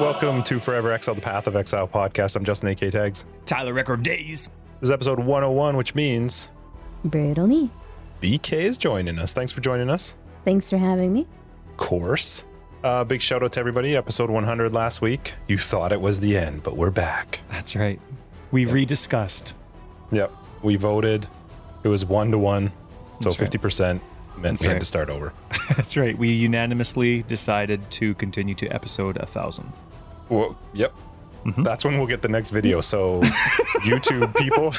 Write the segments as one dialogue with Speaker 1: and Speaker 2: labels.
Speaker 1: Welcome to Forever Exile, the Path of Exile podcast. I'm Justin AK Tags.
Speaker 2: Tyler Record Days.
Speaker 1: This is episode 101, which means
Speaker 3: Brittany.
Speaker 1: BK is joining us. Thanks for joining us.
Speaker 3: Thanks for having me.
Speaker 1: Course. Uh, big shout out to everybody. Episode 100 last week. You thought it was the end, but we're back.
Speaker 2: That's right. We rediscussed.
Speaker 1: Yep. We voted. It was one to one. So
Speaker 2: That's right.
Speaker 1: 50% meant
Speaker 2: That's
Speaker 1: we had
Speaker 2: right.
Speaker 1: to start over.
Speaker 2: That's right. We unanimously decided to continue to episode a thousand.
Speaker 1: Well, yep.
Speaker 2: Mhm.
Speaker 1: That's when we'll get the next video. So, YouTube people,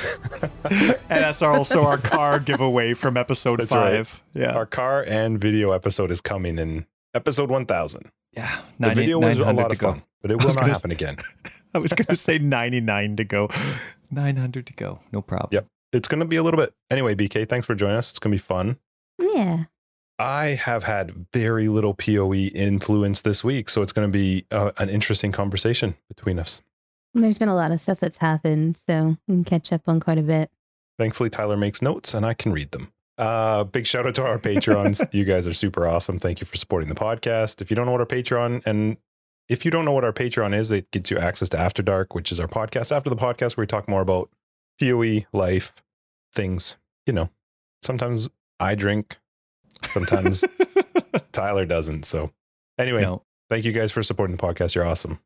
Speaker 2: And that's also our car giveaway from episode
Speaker 1: That's right.
Speaker 2: five. Yeah.
Speaker 1: our car and video episode is coming in episode 1000.
Speaker 2: yeah.
Speaker 1: The video was a lot of
Speaker 2: go.
Speaker 1: fun, but it will
Speaker 2: was
Speaker 1: not
Speaker 2: gonna
Speaker 1: happen again.
Speaker 2: I was going to say 99 to go. 900 to go. No problem.
Speaker 1: Yep. It's going to be a little bit. Anyway, BK, thanks for joining us. It's going to be fun.
Speaker 3: Yeah.
Speaker 1: I have had very little PoE influence this week, so it's going to be uh, an interesting conversation between us.
Speaker 3: There's been a lot of stuff that's happened, so we can catch up on quite a bit.
Speaker 1: Thankfully, Tyler makes notes and I can read them. Uh, big shout out to our patrons. you guys are super awesome. Thank you for supporting the podcast. If you don't know what our Patreon and if you don't know what our Patreon is, it gets you access to After Dark, which is our podcast after the podcast where we talk more about PoE, life, things. You know, sometimes I drink, sometimes Tyler doesn't. So, anyway,
Speaker 2: No.
Speaker 1: thank you guys for supporting the podcast. You're awesome.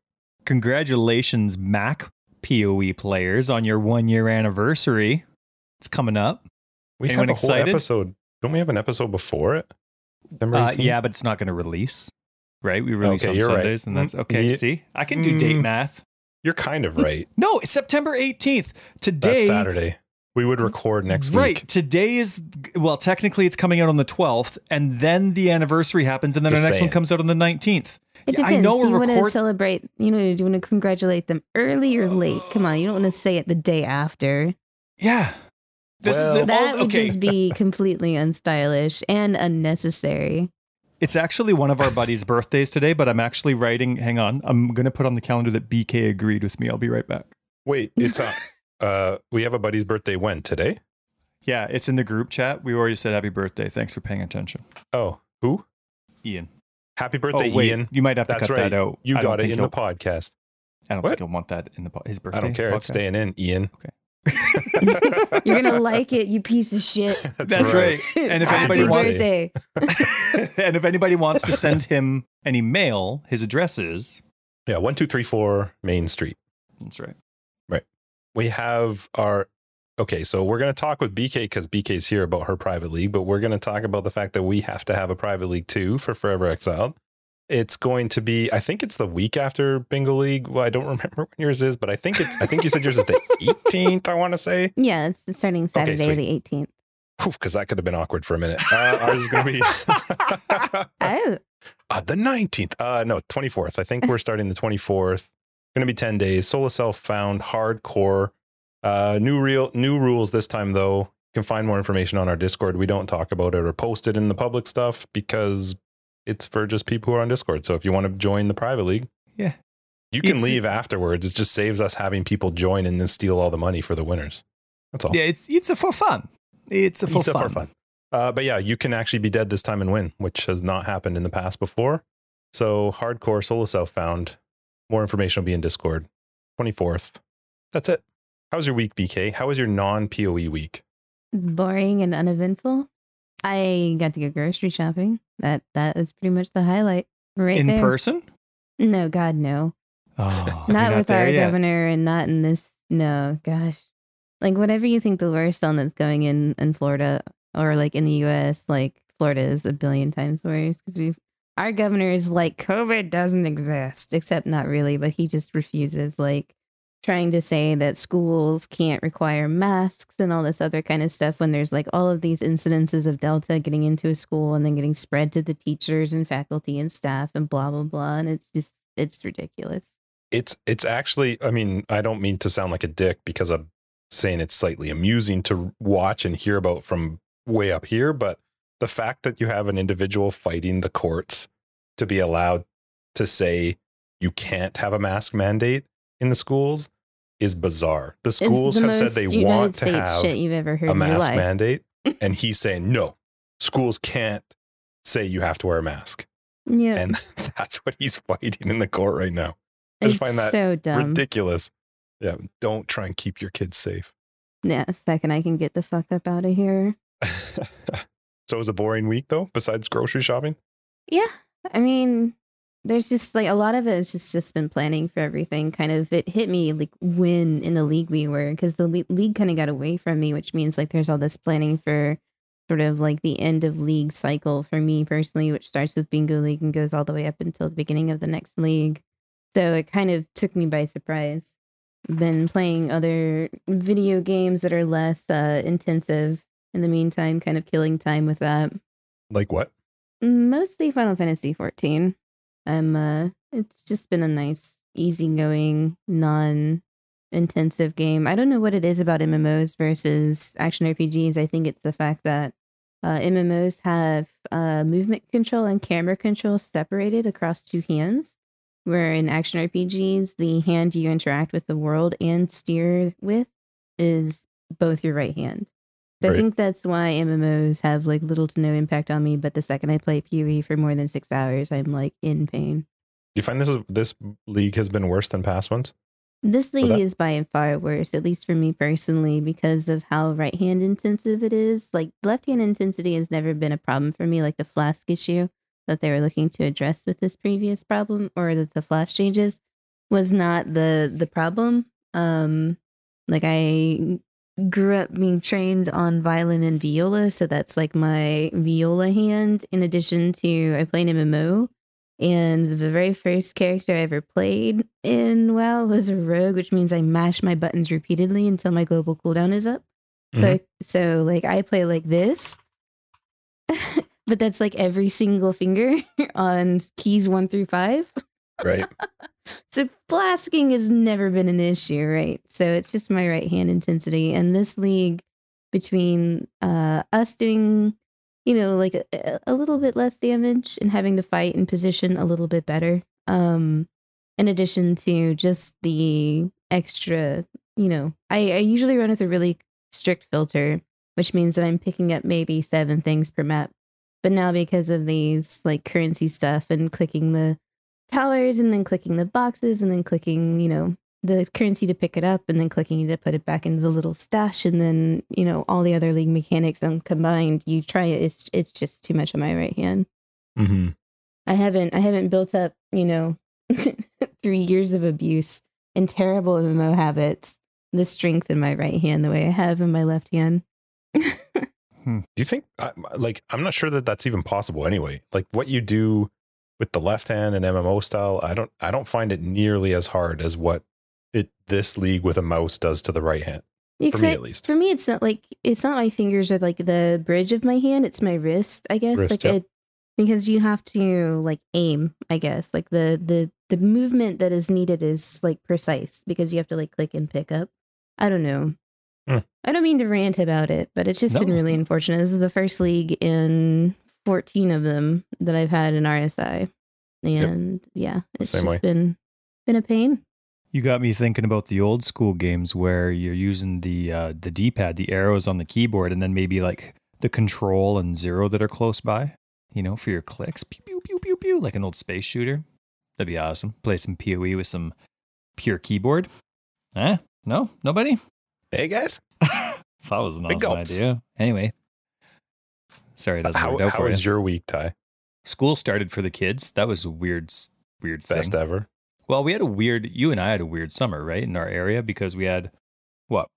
Speaker 2: Congratulations, Mac PoE players, on your one year anniversary. It's coming up.
Speaker 1: We
Speaker 2: Anyone
Speaker 1: have a whole episode. Don't we have an episode before it?
Speaker 2: Uh, yeah, but it's not going to release, right? We release
Speaker 1: Okay,
Speaker 2: on
Speaker 1: you're right.
Speaker 2: Sundays, and that's
Speaker 1: Mm,
Speaker 2: okay.
Speaker 1: ye-
Speaker 2: See, I can do date
Speaker 1: Mm.
Speaker 2: math.
Speaker 1: You're kind of right.
Speaker 2: No, it's September 18th.
Speaker 1: That's
Speaker 2: Today,
Speaker 1: Saturday. We would record next
Speaker 2: right?
Speaker 1: week. Right.
Speaker 2: Today is well, technically it's coming out on the 12th, and then the anniversary happens, and then
Speaker 1: Just
Speaker 2: the next
Speaker 1: saying.
Speaker 2: one comes out on the 19th.
Speaker 3: It
Speaker 2: Yeah, I
Speaker 3: depends.
Speaker 2: know
Speaker 3: do you
Speaker 2: we're
Speaker 3: want to celebrate? You know, do you want to congratulate them early or late? Come on, you don't want to say it the day after.
Speaker 2: Yeah, this
Speaker 1: Well-
Speaker 2: is the
Speaker 3: That
Speaker 2: all,
Speaker 3: would just be completely unstylish and unnecessary.
Speaker 2: It's actually one of our buddies' birthdays today, but I'm actually writing. Hang on, I'm going to put on the calendar that BK agreed with me. I'll be right back.
Speaker 1: Wait, it's uh, uh, we have a buddy's birthday when today?
Speaker 2: Yeah, it's in the group chat. We already said happy birthday. Thanks for paying attention,
Speaker 1: Oh, who?
Speaker 2: Ian.
Speaker 1: Happy birthday,
Speaker 2: oh wait,
Speaker 1: Ian.
Speaker 2: you might have to
Speaker 1: That's
Speaker 2: cut
Speaker 1: right.
Speaker 2: that out.
Speaker 1: You
Speaker 2: I
Speaker 1: got it in the podcast.
Speaker 2: I don't
Speaker 1: What?
Speaker 2: think he'll want that in the po- his birthday.
Speaker 1: I don't care. It's staying in, Ian. Okay.
Speaker 3: You're gonna like it, you piece of shit.
Speaker 2: That's right. And if anybody
Speaker 3: Happy
Speaker 2: wants-
Speaker 3: birthday.
Speaker 2: and if anybody wants to send him any mail, his address is.
Speaker 1: Yeah, one, two, three, four Main Street.
Speaker 2: That's right.
Speaker 1: We have our. Okay, so we're going to talk with BK because BK's here about her private league, but we're going to talk about the fact that we have to have a private league too for Forever Exiled. It's going to be, I think it's the week after Bingo League. Well, I don't remember when yours is, but I think it's, I think you said yours is the 18th, I want to say.
Speaker 3: Yeah, it's starting Saturday
Speaker 1: sweet.
Speaker 3: the 18th.
Speaker 1: because that could have been awkward for a minute. Uh, ours is going to be
Speaker 3: Oh,
Speaker 1: uh, the 19th. Uh, no, 24th. I think we're starting the 24th. Going to be 10 days. Solo Self found hardcore. Uh, new real new rules this time though. You can find more information on our Discord. We don't talk about it or post it in the public stuff because it's for just people who are on Discord. So if you want to join the private league,
Speaker 2: Yeah.
Speaker 1: you can
Speaker 2: It's-
Speaker 1: leave afterwards. It just saves us having people join and then steal all the money for the winners. That's all.
Speaker 2: Yeah, it's it's a for fun. It's a for
Speaker 1: It's a
Speaker 2: fun.
Speaker 1: for fun. Uh, but yeah, you can actually be dead this time and win, which has not happened in the past before. So hardcore solo self found. More information will be in Discord. 24th. That's it. How was your week, BK? How was your non PoE week?
Speaker 3: boring and uneventful. I got to go grocery shopping. That that is pretty much the highlight right
Speaker 2: In
Speaker 3: there.
Speaker 2: person?
Speaker 3: No, God, no.
Speaker 2: Oh, you're
Speaker 3: not with
Speaker 2: there
Speaker 3: our
Speaker 2: yet.
Speaker 3: governor and not in this. No, gosh. Like whatever you think the worst on that's going in in Florida or like in the U.S. Like Florida is a billion times worse because we've our governor is like COVID doesn't exist, except not really, but he just refuses. Like trying to say that schools can't require masks and all this other kind of stuff when there's like all of these incidences of Delta getting into a school and then getting spread to the teachers and faculty and staff and blah blah blah, and it's just it's ridiculous.
Speaker 1: It's it's actually, I mean, I don't mean to sound like a dick because I'm saying it's slightly amusing to watch and hear about from way up here, but the fact that you have an individual fighting the courts to be allowed to say you can't have a mask mandate in the schools is bizarre. The schools
Speaker 3: the
Speaker 1: have said they
Speaker 3: United
Speaker 1: want to have
Speaker 3: shit you've ever heard
Speaker 1: a mask mandate, and he's saying no, schools can't say you have to wear a mask,
Speaker 3: yeah,
Speaker 1: and that's what he's fighting in the court right now. I just
Speaker 3: It's
Speaker 1: find that
Speaker 3: so dumb.
Speaker 1: ridiculous. Yeah, don't try and keep your kids safe.
Speaker 3: Yeah, second I can get the fuck up out of here.
Speaker 1: so it was a boring week though, besides grocery shopping.
Speaker 3: Yeah, I mean, there's just like a lot of it has just just been planning for everything. Kind of, it hit me like when in the league we were because the league kind of got away from me, which means like there's all this planning for sort of like the end of league cycle for me personally, which starts with bingo league and goes all the way up until the beginning of the next league. So it kind of took me by surprise. Been playing other video games that are less uh, intensive in the meantime, kind of killing time with that
Speaker 1: Like what?
Speaker 3: mostly Final Fantasy 14. Um, uh, it's just been a nice, easygoing, non-intensive game. I don't know what it is about MMOs versus action RPGs. I think it's the fact that uh, MMOs have uh, movement control and camera control separated across two hands, where in action RPGs, the hand you interact with the world and steer with is both your right hand. So I think that's why MMOs have like little to no impact on me. But the second I play PoE for more than six hours, I'm like in pain.
Speaker 1: Do you find this is, this league has been worse than past ones?
Speaker 3: This league is by far worse, at least for me personally, because of how right hand intensive it is. Like left hand intensity has never been a problem for me, like the flask issue that they were looking to address with this previous problem, or that the flask changes was not the the problem. Um, like I grew up being trained on violin and viola, so that's like my viola hand. In addition to I play an MMO, and the very first character I ever played in WoW was a rogue, which means I mash my buttons repeatedly until my global cooldown is up. So,
Speaker 1: Mhm.
Speaker 3: so like I play like this, but that's like every single finger on keys one through five.
Speaker 1: Right.
Speaker 3: So flasking has never been an issue, right? So it's just my right hand intensity. And this league between uh us doing, you know, like a, a little bit less damage and having to fight in position a little bit better. Um in addition to just the extra, you know, I, I usually run with a really strict filter, which means that I'm picking up maybe seven things per map. But now because of these like currency stuff and clicking the towers and then clicking the boxes and then clicking, you know, the currency to pick it up and then clicking to put it back into the little stash and then, you know, all the other league mechanics combined, you try it, it's it's just too much on my right hand.
Speaker 1: Mm-hmm.
Speaker 3: I haven't I haven't built up, you know, three years of abuse and terrible MMO habits, the strength in my right hand the way I have in my left hand.
Speaker 1: Do you think, I- like, I'm not sure that that's even possible anyway. Like, what you do with the left hand and MMO style, I don't, I don't find it nearly as hard as what it this league with a mouse does to the right hand. For me, at least.
Speaker 3: For me, it's not like it's not my fingers or like the bridge of my hand. It's my wrist, I guess.
Speaker 1: Wrist,
Speaker 3: like
Speaker 1: yep.
Speaker 3: it, because you have to like aim. I guess like the the the movement that is needed is like precise because you have to like click and pick up. I don't know.
Speaker 1: Hmm.
Speaker 3: I don't mean to rant about it, but it's just been really unfortunate. This is the first league in fourteen of them that I've had in RSI, and yeah, it's
Speaker 1: Same
Speaker 3: just
Speaker 1: way.
Speaker 3: been been a pain.
Speaker 2: You got me thinking about the old school games where you're using the uh, the D-pad, the arrows on the keyboard, and then maybe like the control and zero that are close by. You know, for your clicks, pew pew pew pew pew, like an old space shooter. That'd be awesome. Play some Poe with some pure keyboard. Eh? No, nobody.
Speaker 1: Hey guys,
Speaker 2: that was an
Speaker 1: Big
Speaker 2: awesome
Speaker 1: gulps.
Speaker 2: idea. Anyway, sorry, it doesn't
Speaker 1: how,
Speaker 2: work out
Speaker 1: how
Speaker 2: for
Speaker 1: was
Speaker 2: you.
Speaker 1: your week, Ty?
Speaker 2: School started for the kids. That was a weird, weird thing.
Speaker 1: Ever.
Speaker 2: Well, we had a weird, you and I had a weird summer, right? In our area because we had what?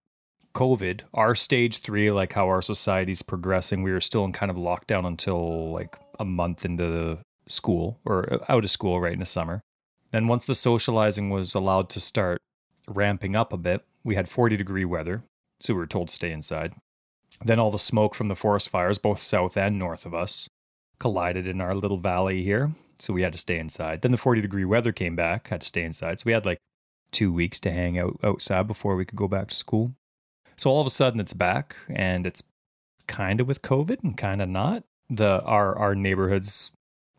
Speaker 2: COVID, our stage three, like how our society's progressing, we were still in kind of lockdown until like a month into the school or uh, out of school right in the summer. Then once the socializing was allowed to start ramping up a bit, we had 40 degree weather. So we were told to stay inside. Then all the smoke from the forest fires, both south and north of us, collided in our little valley here. So we had to stay inside. Then the 40 degree weather came back, had to stay inside. So we had like two weeks to hang out outside before we could go back to school. So all of a sudden it's back and it's kind of with COVID and kind of not. The our our neighborhood's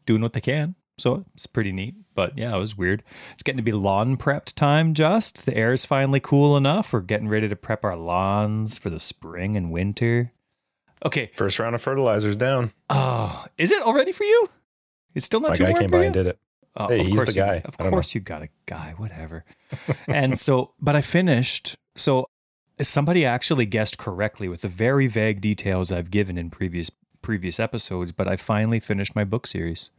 Speaker 2: doing what they can. So it's pretty neat. But yeah, it was weird. It's getting to be lawn prepped time just. The air is finally cool enough. We're getting ready to prep our lawns for the spring and winter. Okay.
Speaker 1: First round of fertilizers down.
Speaker 2: Oh, is it already for you? It's still not
Speaker 1: My
Speaker 2: too
Speaker 1: guy
Speaker 2: warm
Speaker 1: came by
Speaker 2: you?
Speaker 1: and did it.
Speaker 2: Oh,
Speaker 1: Hey,
Speaker 2: of
Speaker 1: he's
Speaker 2: course
Speaker 1: the
Speaker 2: you-
Speaker 1: guy.
Speaker 2: Of
Speaker 1: I don't know.
Speaker 2: course, you got a guy, whatever. and so, but I finished. So somebody actually guessed correctly with the very vague details I've given in previous previous episodes. But I finally finished my book series.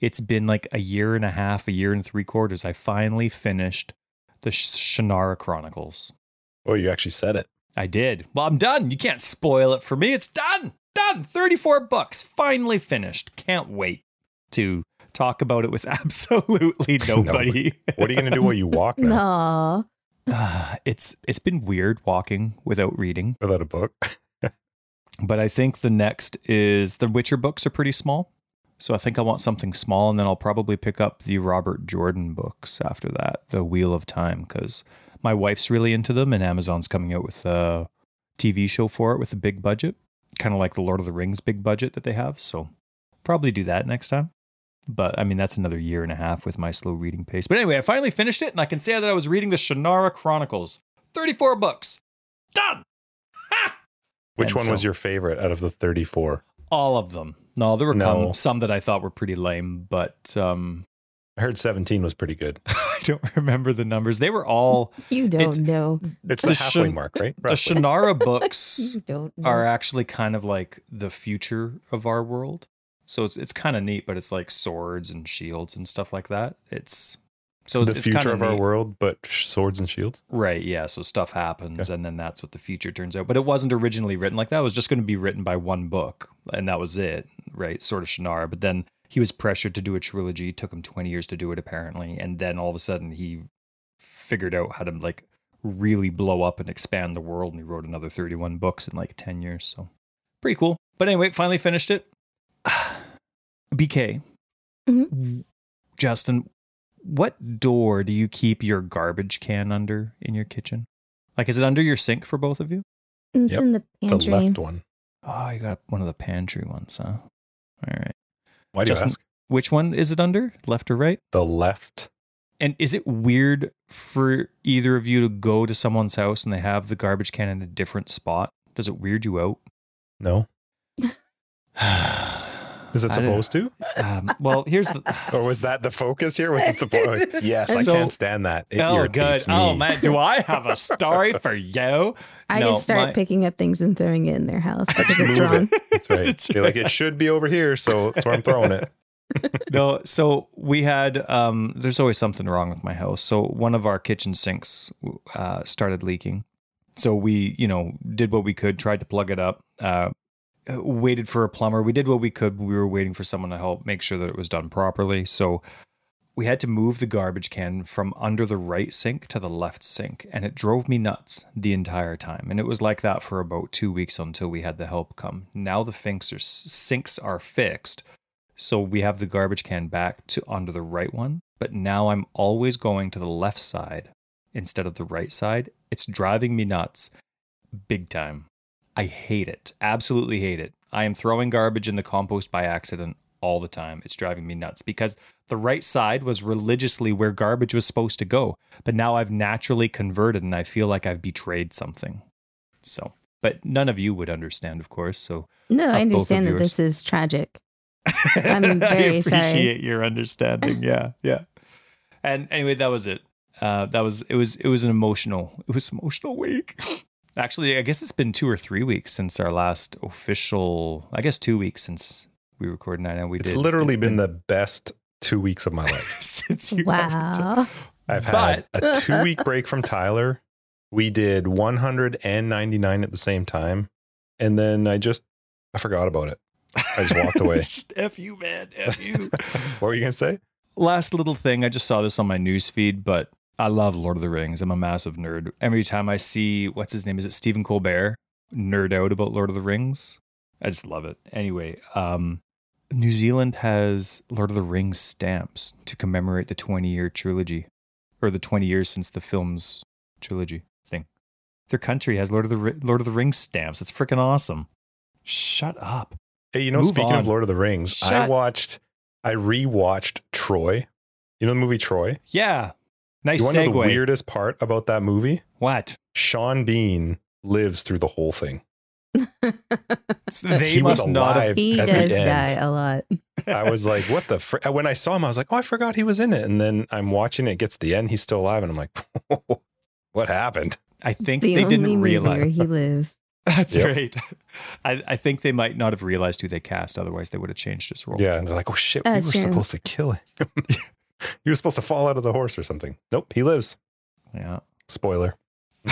Speaker 2: It's been like a year and a half, a year and three quarters. I finally finished the Shannara Chronicles.
Speaker 1: Oh, you actually said it.
Speaker 2: I did. Well, I'm done. You can't spoil it for me. It's done. Done. 34 books. Finally finished. Can't wait to talk about it with absolutely nobody.
Speaker 1: What are you going to do while you walk now
Speaker 3: No.
Speaker 2: Ah, it's it's been weird walking without reading,
Speaker 1: without a book?
Speaker 2: but I think the next is the Witcher books are pretty small. So I think I want something small and then I'll probably pick up the Robert Jordan books after that, The Wheel of Time cuz my wife's really into them and Amazon's coming out with a TV show for it with a big budget, kind of like the Lord of the Rings big budget that they have. So probably do that next time. But I mean, that's another year and a half with my slow reading pace. But anyway, I finally finished it and I can say that I was reading the Shannara Chronicles. 34 books. Done. Ha!
Speaker 1: Which
Speaker 2: And
Speaker 1: one was your favorite out of the 34?
Speaker 2: All of them. No, there were
Speaker 1: No.
Speaker 2: come, some that I thought were pretty lame, but um,
Speaker 1: I heard 17 was pretty good.
Speaker 2: I don't remember the numbers. They were all
Speaker 3: You don't
Speaker 2: It's-
Speaker 3: know.
Speaker 1: It's
Speaker 2: The
Speaker 1: the,
Speaker 2: Shan-
Speaker 1: halfway mark, right?
Speaker 2: the
Speaker 1: Roughly.
Speaker 2: Shannara books
Speaker 3: don't
Speaker 2: are actually kind of like the future of our world. So it's it's kind of neat, but it's like swords and shields and stuff like that. It's so
Speaker 1: the
Speaker 2: it's
Speaker 1: future
Speaker 2: kinda
Speaker 1: of our world, but swords and shields.
Speaker 2: Right, yeah. So stuff happens, and then that's what the future turns out. But it wasn't originally written like that. It was just going to be written by one book, and that was it, right? Sort of Shannara. But then he was pressured to do a trilogy. It took him 20 years to do it, apparently. And then all of a sudden, he figured out how to like really blow up and expand the world, and he wrote another 31 books in like 10 years. So pretty cool. But anyway, finally finished it. BK,
Speaker 3: Mhm.
Speaker 2: Justin, what door do you keep your garbage can under in your kitchen? Like, is it under your sink for both of you?
Speaker 3: It's
Speaker 1: Yep.
Speaker 3: in the pantry.
Speaker 1: The
Speaker 3: pantry.
Speaker 1: left one.
Speaker 2: Oh, you got one of the pantry ones, huh? All right.
Speaker 1: Why do you ask?
Speaker 2: Which one is it under? Left or right?
Speaker 1: The left.
Speaker 2: And is it weird for either of you to go to someone's house and they have the garbage can in a different spot? Does it weird you out?
Speaker 1: No. Is it supposed to?
Speaker 2: Um, well, here's the.
Speaker 1: Or was that the focus here? Was it the point? yes, I can't stand that. It
Speaker 2: oh, good.
Speaker 1: irritates
Speaker 2: Oh, man. Do I have a story for you?
Speaker 3: I
Speaker 2: No,
Speaker 3: just start
Speaker 2: my-
Speaker 3: picking up things and throwing it in their house because
Speaker 1: Just
Speaker 3: it's
Speaker 1: move
Speaker 3: wrong.
Speaker 1: it. That's right.
Speaker 2: That's
Speaker 1: You're like, it should be over here, so that's where I'm throwing it.
Speaker 2: no so we had um there's always something wrong with my house so one of our kitchen sinks uh started leaking so we you know did what we could tried to plug it up uh Uh, waited for a plumber. We did what we could. We were waiting for someone to help make sure that it was done properly. So we had to move the garbage can from under the right sink to the left sink and it drove me nuts the entire time. And it was like that for about two weeks until we had the help come. Now the finks are sinks are fixed so we have the garbage can back to under the right one, but now I'm always going to the left side instead of the right side. It's driving me nuts big time. I hate it. Absolutely hate it. I am throwing garbage in the compost by accident all the time. It's driving me nuts because the right side was religiously where garbage was supposed to go, but now I've naturally converted and I feel like I've betrayed something. So, but none of you would understand, of course. So
Speaker 3: No, I
Speaker 2: of
Speaker 3: understand that this is tragic. I'm very
Speaker 2: I
Speaker 3: sorry.
Speaker 2: appreciate your understanding. Yeah, yeah. And anyway, that was it. Uh, that was it. Was it was an emotional? It was emotional week. Actually, I guess it's been two or three weeks since our last official. I guess two weeks since we recorded nine. And we
Speaker 1: It's
Speaker 2: did.
Speaker 1: literally been, the best two weeks of my life.
Speaker 2: since you
Speaker 3: Wow.
Speaker 1: I've had
Speaker 2: But-
Speaker 1: a two week break from Tyler. We did 199 at the same time. And then I just, I forgot about it. I just walked away.
Speaker 2: Just F you, man. F you.
Speaker 1: what were you going to say?
Speaker 2: last little thing i just saw this on my news feed but i love lord of the rings. I'm a massive nerd. Every time i see what's his name? Is it stephen colbert? Nerd out about lord of the rings? I just love it. Anyway um new zealand has lord of the rings stamps to commemorate the 20 year trilogy or the 20 years since the film's trilogy thing. Their country has lord of the lord of the rings stamps. It's freaking awesome. Shut up.
Speaker 1: Hey, you know,
Speaker 2: Move
Speaker 1: speaking
Speaker 2: on.
Speaker 1: of Lord of the Rings, I watched, I rewatched Troy. You know the movie Troy?
Speaker 2: yeah nice
Speaker 1: you want to know the weirdest part about that movie?
Speaker 2: what
Speaker 1: Sean Bean lives through the whole thing.
Speaker 2: they
Speaker 1: he was
Speaker 2: must not have
Speaker 1: alive
Speaker 3: he
Speaker 1: at
Speaker 3: does
Speaker 1: the
Speaker 3: die a lot.
Speaker 1: I was like, what the fr-? when I saw him, I was like, oh, I forgot he was in it. And then I'm watching it, gets to the end, he's still alive, and I'm like, what happened?
Speaker 2: I think
Speaker 3: the
Speaker 2: they
Speaker 3: only
Speaker 2: didn't realize.
Speaker 3: where he lives.
Speaker 2: That's
Speaker 1: Yep.
Speaker 2: right. I, I think they might not have realized who they cast. Otherwise, they would have changed his role.
Speaker 1: Yeah, and they're like, oh shit, we were
Speaker 3: true.
Speaker 1: supposed to kill him. he was supposed to fall out of the horse or something. Nope, he lives.
Speaker 2: Yeah.
Speaker 1: Spoiler.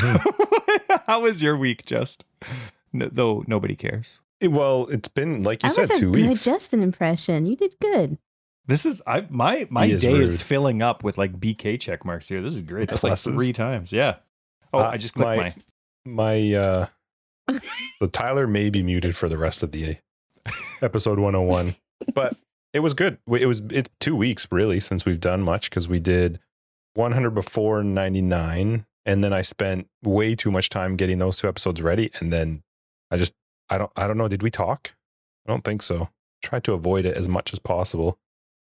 Speaker 2: How was your week, Just? No, though nobody cares.
Speaker 1: It- well, it's been like you
Speaker 3: that
Speaker 1: said,
Speaker 3: was a
Speaker 1: two
Speaker 3: good
Speaker 1: weeks.
Speaker 3: Justin impression. You did good.
Speaker 2: This is I my my
Speaker 1: He is
Speaker 2: day is
Speaker 1: rude.
Speaker 2: filling up with like BK check marks here. This is great. That's like
Speaker 1: Pluses.
Speaker 2: three times. Yeah. Oh,
Speaker 1: Uh,
Speaker 2: I just clicked
Speaker 1: my-
Speaker 2: my.
Speaker 1: My uh so Tyler may be muted for the rest of the episode 101, but it was good. It was it two weeks really since we've done much because we did 100 before 99, and then I spent way too much time getting those two episodes ready, and then I just I don't I don't know. Did we talk? I don't think so. Tried to avoid it as much as possible,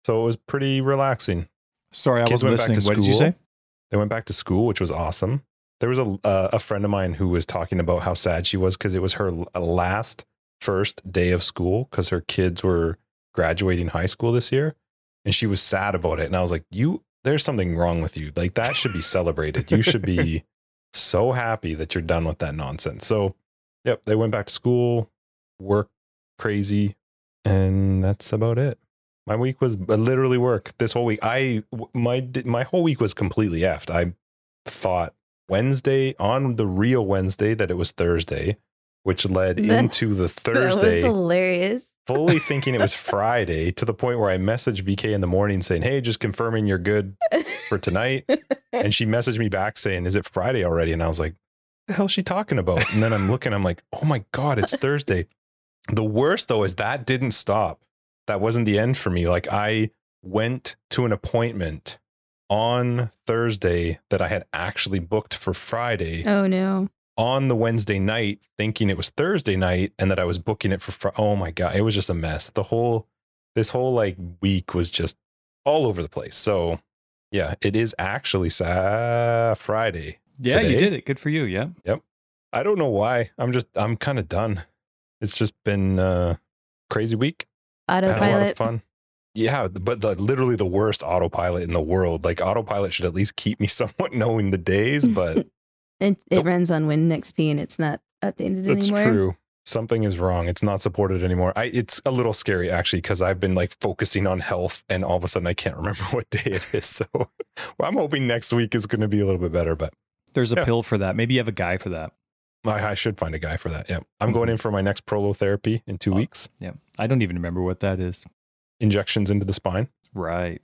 Speaker 1: so it was pretty relaxing.
Speaker 2: Sorry, I
Speaker 1: kids
Speaker 2: wasn't
Speaker 1: went back to
Speaker 2: listening. What did you say?
Speaker 1: They went back to school, which was awesome. There was a uh, a friend of mine who was talking about how sad she was because it was her last first day of school because her kids were graduating high school this year, and she was sad about it. And I was like, "You, there's something wrong with you. Like that should be celebrated. You should be so happy that you're done with that nonsense." So, yep, they went back to school, work crazy, and that's about it. My week was uh, literally work this whole week. I my my whole week was completely effed. I thought Wednesday on the real Wednesday that it was Thursday, which led
Speaker 3: That-
Speaker 1: into the Thursday.
Speaker 3: That was hilarious.
Speaker 1: Fully thinking it was Friday to the point where I messaged BK in the morning saying, "Hey, just confirming you're good for tonight." and she messaged me back saying, "Is it Friday already?" And I was like, "The hell is she talking about?" And then I'm looking, I'm like, "Oh my god, it's Thursday." The worst though is that didn't stop. That wasn't the end for me. Like I went to an appointment on Thursday that I had actually booked for Friday
Speaker 3: oh no.
Speaker 1: On the Wednesday night, thinking it was Thursday night, and that I was booking it for. Fri- oh my god, it was just a mess. The whole this whole like week was just all over the place. So yeah, it is actually sa- Friday.
Speaker 2: Yeah, you did it. Good for you. Yeah. Yep.
Speaker 1: I don't know why. I'm just I'm kind of done. It's just been uh crazy week. Had a lot of fun. Yeah, but the, literally the worst autopilot in the world. Like autopilot should at least keep me somewhat knowing the days, but
Speaker 3: It it
Speaker 1: Nope.
Speaker 3: runs on Win XP and it's not updated
Speaker 1: That's
Speaker 3: anymore.
Speaker 1: true. Something is wrong. It's not supported anymore. I it's a little scary actually because I've been like focusing on health and all of a sudden I can't remember what day it is. So well, I'm hoping next week is going to be a little bit better, but
Speaker 2: There's a
Speaker 1: Yeah.
Speaker 2: pill for that. Maybe you have a guy for that.
Speaker 1: I, I should find a guy for that. Yeah. I'm mm-hmm. going in for my next prolotherapy in two
Speaker 2: Oh.
Speaker 1: weeks.
Speaker 2: Yeah. I don't even remember what that is.
Speaker 1: Injections into the spine.
Speaker 2: Right.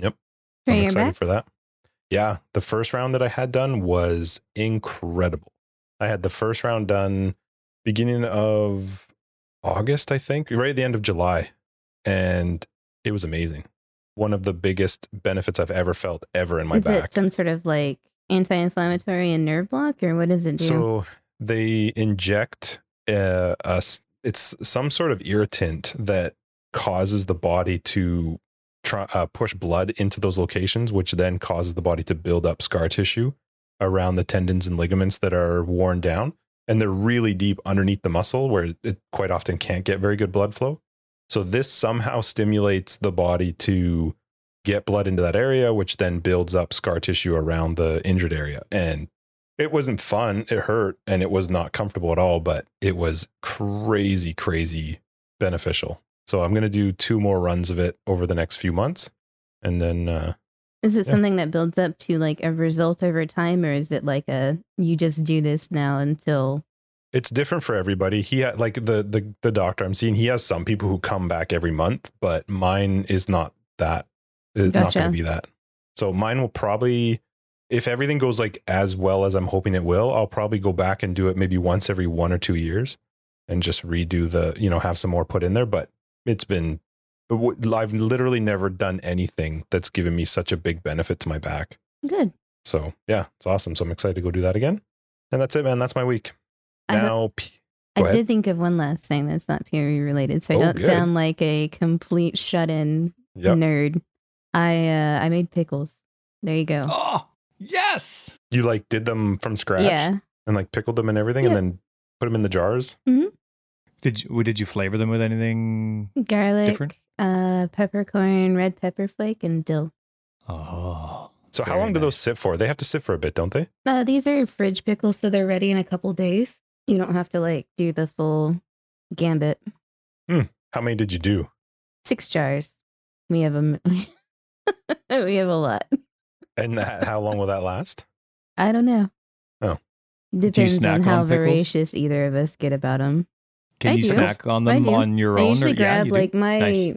Speaker 3: Try
Speaker 1: I'm excited
Speaker 3: back?
Speaker 1: for that. Yeah, the first round that I had done was incredible. I had the first round done beginning of August, I think, right at the end of July, and it was amazing. One of the biggest benefits I've ever felt ever in my
Speaker 3: Is
Speaker 1: back.
Speaker 3: it some sort of like anti-inflammatory and nerve block, or what does it do?
Speaker 1: So they inject uh, us. It's some sort of irritant that causes the body to try, uh, push blood into those locations, which then causes the body to build up scar tissue around the tendons and ligaments that are worn down. And they're really deep underneath the muscle where it quite often can't get very good blood flow. So this somehow stimulates the body to get blood into that area, which then builds up scar tissue around the injured area. And it wasn't fun. It hurt and it was not comfortable at all, but it was crazy, crazy beneficial. So I'm going to do two more runs of it over the next few months. And then, uh,
Speaker 3: is it
Speaker 1: yeah.
Speaker 3: something that builds up to like a result over time, or is it like a you just do this now until?
Speaker 1: it's different for everybody. He had like the, the, the doctor I'm seeing, he has some people who come back every month, but mine is not that. It's not going to be that. So mine will probably, if everything goes like as well as I'm hoping it will, I'll probably go back and do it maybe once every one or two years and just redo the, you know, have some more put in there. But it's been, I've literally never done anything that's given me such a big benefit to my back.
Speaker 3: Good.
Speaker 1: So yeah, it's awesome. So I'm excited to go do that again. And that's it, man. That's my week.
Speaker 3: I ho-
Speaker 1: Now, P-
Speaker 3: I
Speaker 1: ahead.
Speaker 3: did think of one last thing that's not PoE related, so I
Speaker 1: Oh,
Speaker 3: don't
Speaker 1: good.
Speaker 3: sound like a complete shut-in
Speaker 1: Yep.
Speaker 3: nerd. I uh I made pickles. There you go.
Speaker 2: Oh, yes.
Speaker 1: you like did them from scratch
Speaker 3: yeah.
Speaker 1: and like pickled them and everything
Speaker 3: Yeah.
Speaker 1: and then put them in the jars.
Speaker 2: Did you did you flavor them with anything
Speaker 3: Garlic,
Speaker 2: different?
Speaker 3: uh, peppercorn, red pepper flake, and dill.
Speaker 2: Oh.
Speaker 1: So how
Speaker 2: Very
Speaker 1: long do those sit for? They have to sit for a bit, don't they?
Speaker 3: Uh, these are fridge pickles, so they're ready in a couple days. You don't have to like do the full gambit.
Speaker 1: How many did you do?
Speaker 3: Six jars. We have a we have a lot.
Speaker 1: And that, how long will that last?
Speaker 3: I don't know.
Speaker 1: Oh.
Speaker 3: Depends
Speaker 2: snack
Speaker 3: on how
Speaker 2: on pickles?
Speaker 3: voracious either of us get about them.
Speaker 2: Can
Speaker 3: I
Speaker 2: you
Speaker 3: do.
Speaker 2: snack on them on your
Speaker 3: I
Speaker 2: own?
Speaker 3: usually
Speaker 2: or, yeah,
Speaker 3: grab
Speaker 2: you do?
Speaker 3: like my
Speaker 2: Nice.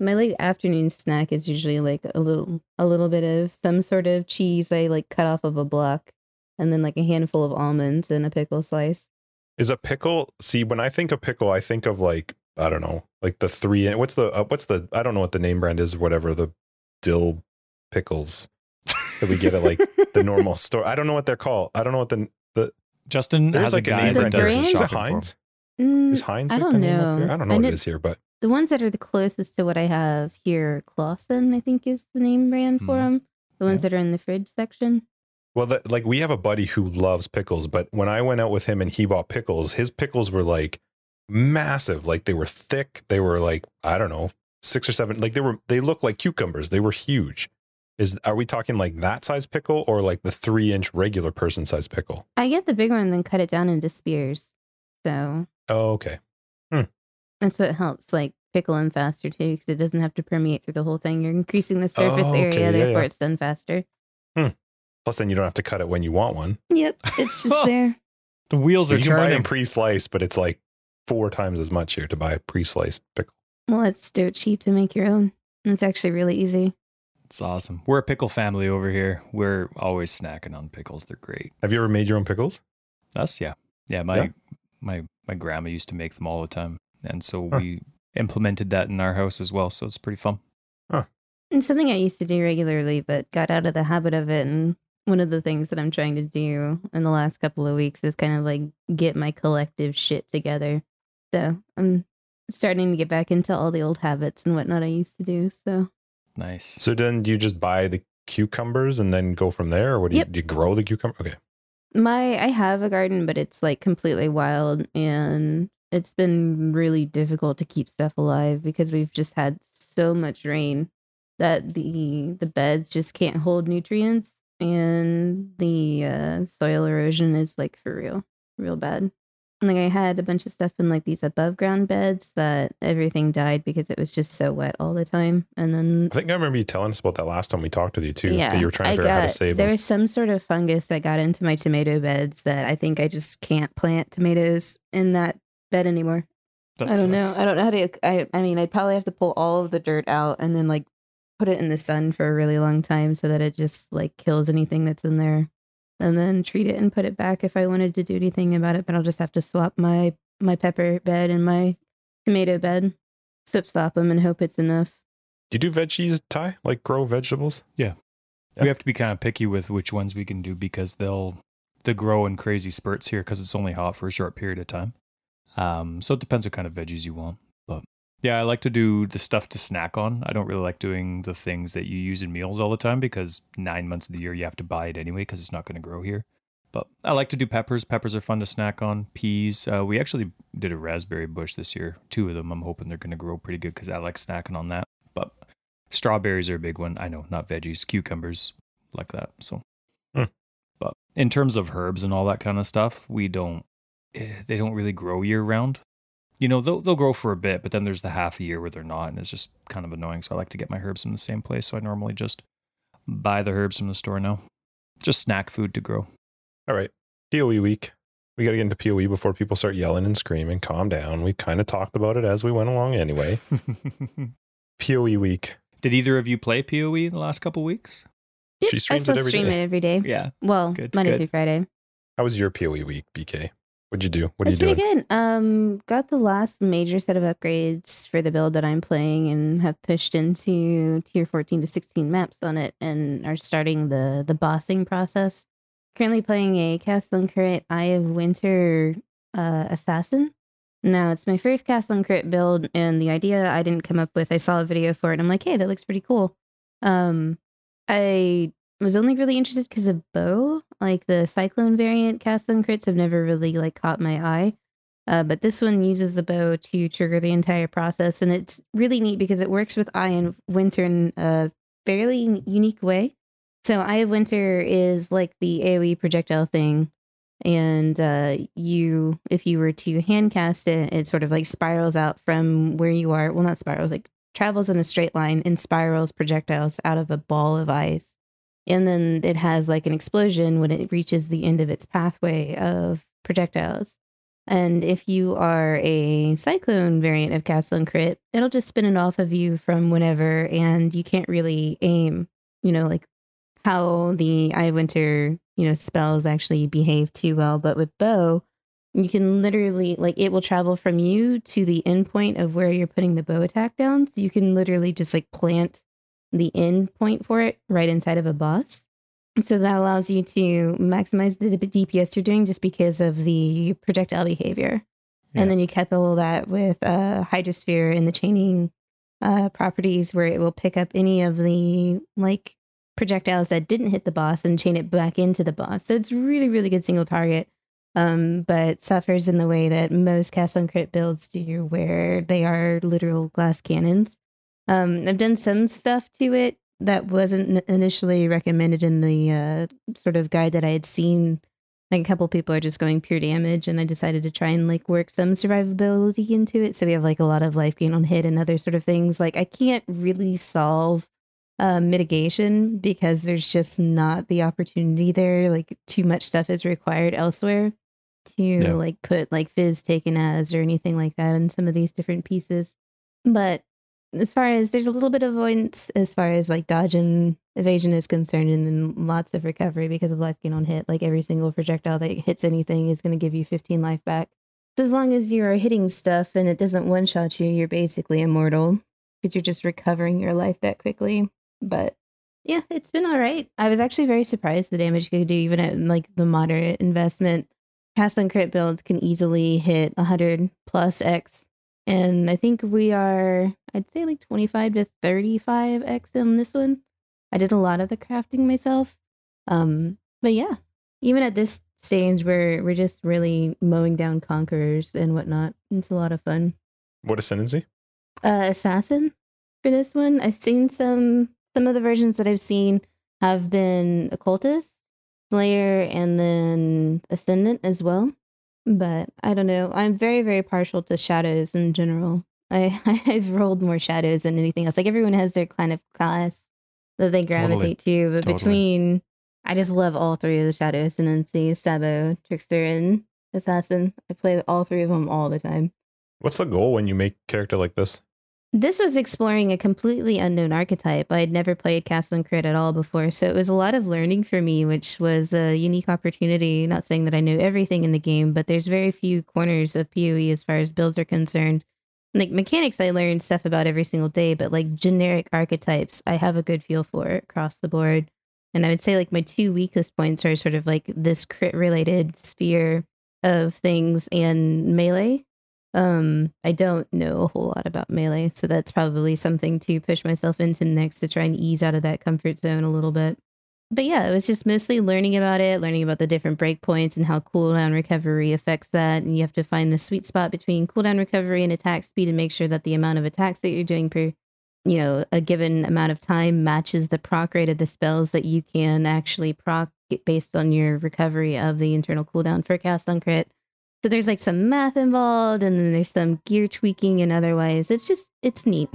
Speaker 3: my like afternoon snack is usually like a little a little bit of some sort of cheese I like cut off of a block, and then like a handful of almonds and a pickle slice.
Speaker 1: Is a pickle? See, when I think of pickle, I think of like I don't know, like the three. What's the uh, what's the? I don't know what the name brand is. Whatever the dill pickles that we get at like the normal store. I don't know what they're called. I don't know what the the.
Speaker 2: Justin
Speaker 1: There's
Speaker 2: has
Speaker 1: like
Speaker 2: a
Speaker 1: a
Speaker 2: guy
Speaker 1: name
Speaker 2: that
Speaker 1: brand.
Speaker 3: The
Speaker 2: does his
Speaker 3: brand?
Speaker 1: Is it
Speaker 2: shopping for.
Speaker 1: Heinz?
Speaker 3: Mm,
Speaker 1: Is Heinz?
Speaker 3: I don't
Speaker 1: the name up
Speaker 3: know.
Speaker 1: I don't know
Speaker 3: I
Speaker 1: what
Speaker 3: know-
Speaker 1: it is here, but
Speaker 3: the ones that are the closest to what I have here, Claussen, I think is the name brand for
Speaker 2: Mhm.
Speaker 3: them. The ones
Speaker 2: Yeah.
Speaker 3: that are in the fridge section.
Speaker 1: Well, the, like we have a buddy who loves pickles, but when I went out with him and he bought pickles, his pickles were like massive. Like they were thick. They were like I don't know, six or seven. Like they were. They looked like cucumbers. They were huge. Is are we talking like that size pickle or like the three inch regular person size pickle?
Speaker 3: I get the big one and then cut it down into spears. So
Speaker 1: Oh, okay. Hmm.
Speaker 3: that's what helps like pickle them faster too, because it doesn't have to permeate through the whole thing. You're increasing the surface
Speaker 1: Oh, okay,
Speaker 3: area,
Speaker 1: yeah,
Speaker 3: therefore
Speaker 1: yeah.
Speaker 3: it's done faster. Hmm.
Speaker 1: Plus, then you don't have to cut it when you want one.
Speaker 3: Yep, it's just there.
Speaker 2: The wheels
Speaker 1: So
Speaker 2: are
Speaker 1: you can buy
Speaker 2: turning.
Speaker 1: them pre-sliced, but it's like four times as much here to buy a pre-sliced pickle.
Speaker 3: Well, it's dirt cheap to make your own. It's actually really easy.
Speaker 2: It's awesome. We're a pickle family over here. We're always snacking on pickles. They're great.
Speaker 1: Have you ever made your own pickles?
Speaker 2: Us, yeah, yeah. My
Speaker 1: Yeah.
Speaker 2: My my grandma used to make them all the time, and so
Speaker 1: Huh.
Speaker 2: we implemented that in our house as well. So it's pretty fun.
Speaker 3: And something I used to do regularly, but got out of the habit of it. And one of the things that I'm trying to do in the last couple of weeks is kind of like get my collective shit together. So I'm starting to get back into all the old habits and whatnot I used to do. So
Speaker 2: Nice.
Speaker 1: So then do you just buy the cucumbers and then go from there, or what do you, do you grow the cucumber? Okay.
Speaker 3: My I have a garden, but it's like completely wild and it's been really difficult to keep stuff alive because we've just had so much rain that the the beds just can't hold nutrients and the uh, soil erosion is like for real, real bad. Like I had a bunch of stuff in like these above ground beds that everything died because it was just so wet all the time. And then
Speaker 1: I think I remember you telling us about that last time we talked with you too.
Speaker 3: yeah,
Speaker 1: that you were trying to
Speaker 3: I
Speaker 1: figure out how to save
Speaker 3: There
Speaker 1: them.
Speaker 3: was some sort of fungus that got into my tomato beds that I think I just can't plant tomatoes in that bed anymore.
Speaker 2: That
Speaker 3: I don't know. I don't know how to. I I mean, I'd probably have to pull all of the dirt out and then like put it in the sun for a really long time so that it just like kills anything that's in there, and then treat it and put it back if I wanted to do anything about it. But I'll just have to swap my my pepper bed and my tomato bed, swip swap them and hope it's enough.
Speaker 1: Do you do veggies, Ty? Like grow vegetables? Yeah.
Speaker 2: We have to be kind of picky with which ones we can do because they'll they grow in crazy spurts here because it's only hot for a short period of time. Um, so it depends what kind of veggies you want. Yeah, I like to do the stuff to snack on. I don't really like doing the things that you use in meals all the time because nine months of the year you have to buy it anyway because it's not going to grow here. But I like to do peppers. Peppers are fun to snack on. Peas. Uh, we actually did a raspberry bush this year. Two of them. I'm hoping they're going to grow pretty good because I like snacking on that. But strawberries are a big one. I know, not veggies, cucumbers, like that. So,
Speaker 1: Hmm.
Speaker 2: but in terms of herbs and all that kind of stuff, we don't. eh, They don't really grow year round. You know, they'll they'll grow for a bit, but then there's the half a year where they're not, and it's just kind of annoying. So I like to get my herbs from the same place. So I normally just buy the herbs from the store now. Just snack food to grow.
Speaker 1: All right. POE week. We got to get into POE before people start yelling and screaming. Calm down. We kind of talked about it as we went along anyway. POE week.
Speaker 2: Did either of you play PoE in the last couple weeks?
Speaker 3: Yep,
Speaker 1: She
Speaker 3: I
Speaker 1: streams it
Speaker 3: still
Speaker 1: every
Speaker 3: stream
Speaker 1: day.
Speaker 3: it every day.
Speaker 2: Yeah.
Speaker 3: Well,
Speaker 2: Good,
Speaker 3: Monday
Speaker 2: good.
Speaker 3: through Friday.
Speaker 1: How was your POE week, BK? What'd you do? What are
Speaker 3: That's
Speaker 1: you doing?
Speaker 3: pretty good. Um, got the last major set of upgrades for the build that I'm playing, and have pushed into tier 14 to 16 maps on it, and are starting the the bossing process. Currently playing a Cast on Crit Eye of Winter uh, Assassin. Now it's my first Cast on Crit build, and the idea I didn't come up with. I saw a video for it. And I'm like, hey, that looks pretty cool. Um, I was only really interested because of bow. Like the cyclone variant Cast on Crits have never really like caught my eye. Uh, but this one uses the bow to trigger the entire process, and it's really neat because it works with Eye of Winter in a fairly unique way. So Eye of Winter is like the AOE projectile thing, and uh, you, if you were to hand cast it, it sort of like spirals out from where you are. Well, not spirals, like travels in a straight line and spirals projectiles out of a ball of ice. And then it has like an explosion when it reaches the end of its pathway of projectiles. And if you are a cyclone variant of Cast on Crit, it'll just spin it off of you from whenever, and you can't really aim, you know, like how the Eye Winter, you know, spells actually behave too well. But with bow, you can literally like it will travel from you to the end point of where you're putting the bow attack down. So you can literally just like plant the end point for it right inside of a boss. So that allows you to maximize the DPS you're doing just because of the projectile behavior.
Speaker 2: Yeah.
Speaker 3: And then you couple that with uh, Hydrosphere and the chaining uh, properties where it will pick up any of the like projectiles that didn't hit the boss and chain it back into the boss. So it's really, really good single target, um, but suffers in the way that most Cast on Crit builds do, where they are literal glass cannons. Um, I've done some stuff to it that wasn't initially recommended in the uh, sort of guide that I had seen. Like a couple people are just going pure damage, and I decided to try and like work some survivability into it. So we have like a lot of life gain on hit and other sort of things. Like I can't really solve uh, mitigation because there's just not the opportunity there. Like too much stuff is required elsewhere to
Speaker 1: Yeah.
Speaker 3: like put like phys taken as or anything like that in some of these different pieces. But as far as there's a little bit of avoidance as far as like dodge and evasion is concerned, and then lots of recovery because of life gain on hit. Like every single projectile that hits anything is going to give you 15 life back. So as long as you are hitting stuff and it doesn't one shot you, you're basically immortal because you're just recovering your life that quickly. But yeah, it's been all right. I was actually very surprised the damage you could do even at like the moderate investment. Cast and crit builds can easily hit 100 plus X and I think we are, I'd say like 25 to 35x on this one. I did a lot of the crafting myself. Um, but yeah, even at this stage where we're just really mowing down conquerors and whatnot, it's a lot of fun.
Speaker 1: What ascendancy?
Speaker 3: Uh, assassin for this one, I've seen some some of the versions that I've seen have been occultist, slayer, and then ascendant as well but I don't know. I'm very, very partial to shadows in general. I I've rolled more shadows than anything else. Like everyone has their kind of class that they gravitate to, but
Speaker 2: Totally.
Speaker 3: between I just love all three of the shadow ascendancy, Sabo, Trickster, and Assassin. I play all three of them all the time.
Speaker 1: What's the goal when you make a character like this?
Speaker 3: This was exploring a completely unknown archetype. I had never played Cast on Crit at all before, so it was a lot of learning for me, which was a unique opportunity. Not saying that I know everything in the game, but there's very few corners of PoE as far as builds are concerned. Like mechanics, I learn stuff about every single day, but like generic archetypes, I have a good feel for across the board. And I would say like my two weakest points are sort of like this crit related sphere of things and melee. Um, I don't know a whole lot about melee, so that's probably something to push myself into next to try and ease out of that comfort zone a little bit. But yeah, it was just mostly learning about it, learning about the different breakpoints and how cooldown recovery affects that. And you have to find the sweet spot between cooldown recovery and attack speed and make sure that the amount of attacks that you're doing per, you know, a given amount of time matches the proc rate of the spells that you can actually proc based on your recovery of the internal cooldown for cast on crit. So there's like some math involved and then there's some gear tweaking and otherwise. It's just it's neat.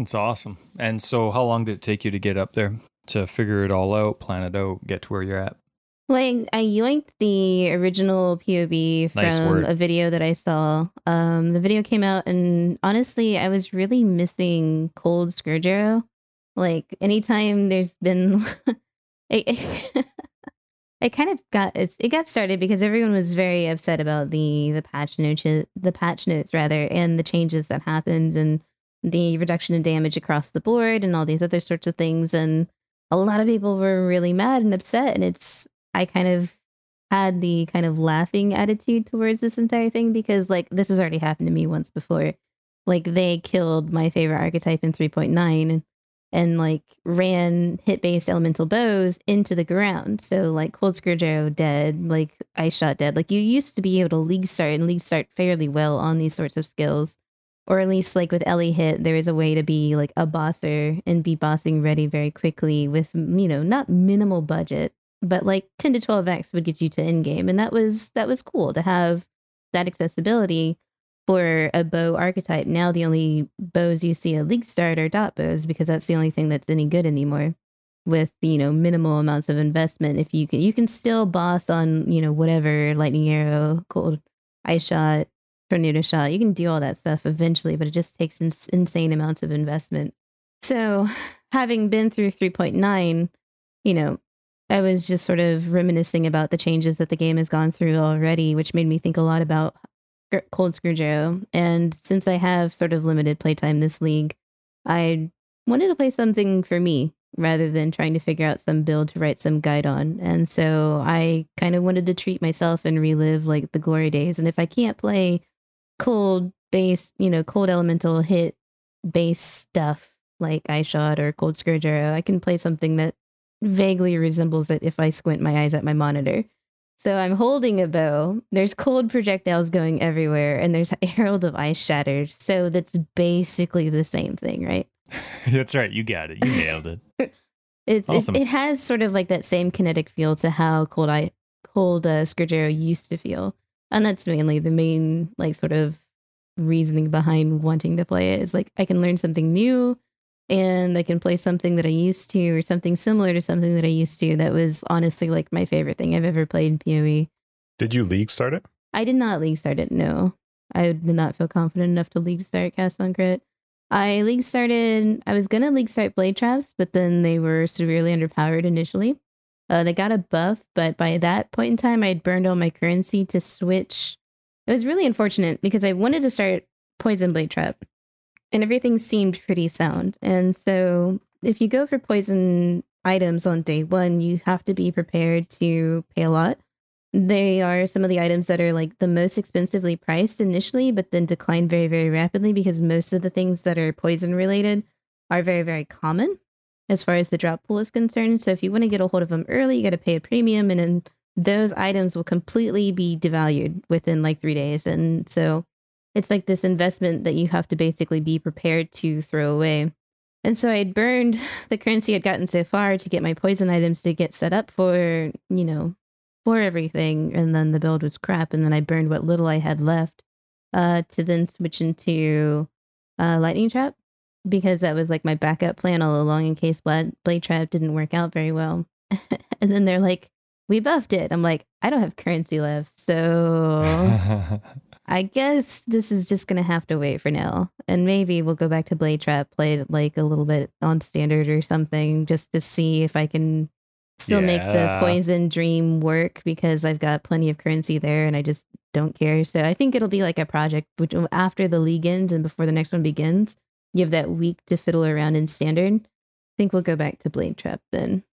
Speaker 2: It's awesome. And so, how long did it take you to get up there to figure it all out, plan it out, get to where you're at?
Speaker 3: Like I yoinked the original
Speaker 2: Nice
Speaker 3: from
Speaker 2: word.
Speaker 3: a video that I saw. Um, the video came out, and honestly, I was really missing Cold Scourge Arrow. Like anytime there's been, it, it kind of got it's, it got started because everyone was very upset about the the patch notes, the patch notes rather, and the changes that happened, and the reduction in damage across the board, and all these other sorts of things, and a lot of people were really mad and upset, and it's I kind of had the kind of laughing attitude towards this entire thing because like this has already happened to me once before. Like they killed my favorite archetype in 3.9 and like ran hit based elemental bows into the ground. So like Cold Scourge Arrow dead, like Ice Shot dead. Like you used to be able to league start and league start fairly well on these sorts of skills. Or at least like with Ele hit, there is a way to be like a bosser and be bossing ready very quickly with you know, not minimal budget, but like 10 to 12x would get you to end game. And that was that was cool to have that accessibility for a bow archetype. Now the only bows you see at League Start are dot bows because that's the only thing that's any good anymore. With you know minimal amounts of investment, if you can, you can still boss on you know whatever lightning arrow, cold ice shot, tornado shot. You can do all that stuff eventually, but it just takes ins- insane amounts of investment. So, having been through 3.9, you know, I was just sort of reminiscing about the changes that the game has gone through already, which made me think a lot about Cold Scourge Arrow. And since I have sort of limited playtime this league, I wanted to play something for me rather than trying to figure out some build to write some guide on. And so I kind of wanted to treat myself and relive like the glory days. And if I can't play cold base, you know, cold elemental hit base stuff like Ice Shot or Cold Scourge Arrow, I can play something that vaguely resembles it if I squint my eyes at my monitor. So I'm holding a bow. There's cold projectiles going everywhere, and there's Herald of Ice Shatters. So that's basically the same thing, right?
Speaker 2: that's right. You got it. You nailed it.
Speaker 3: it's, awesome. it, it has sort of like that same kinetic feel to how cold I cold uh, Scourge Arrow used to feel, and that's mainly the main like sort of reasoning behind wanting to play it. Is like I can learn something new and I can play something that I used to or something similar to something that I used to. That was honestly like my favorite thing I've ever played in PoE.
Speaker 1: Did you league start it?
Speaker 3: I did not league start it. No, I did not feel confident enough to league start cast on crit. I league started. I was gonna league start blade traps, but then they were severely underpowered initially. Uh, they got a buff, but by that point in time, I'd burned all my currency to switch. It was really unfortunate because I wanted to start poison blade trap, and everything seemed pretty sound. And so if you go for poison items on day one, you have to be prepared to pay a lot. They are some of the items that are like the most expensively priced initially, but then decline very, very rapidly because most of the things that are poison related are very, very common as far as the drop pool is concerned. So if you want to get a hold of them early, you got to pay a premium, and then those items will completely be devalued within like three days. And so it's like this investment that you have to basically be prepared to throw away. And so I'd burned the currency I'd gotten so far to get my poison items to get set up for, you know, for everything. And then the build was crap. And then I burned what little I had left uh, to then switch into uh, Lightning Trap because that was like my backup plan all along in case Blade, Blade Trap didn't work out very well. and then they're like, we buffed it. I'm like, I don't have currency left. So I guess this is just gonna have to wait for now, and maybe we'll go back to Blade Trap, play it like a little bit on standard or something, just to see if I can still yeah. make the poison dream work because I've got plenty of currency there, and I just don't care. So I think it'll be like a project which after the league ends and before the next one begins, you have that week to fiddle around in standard. I think we'll go back to Blade Trap then.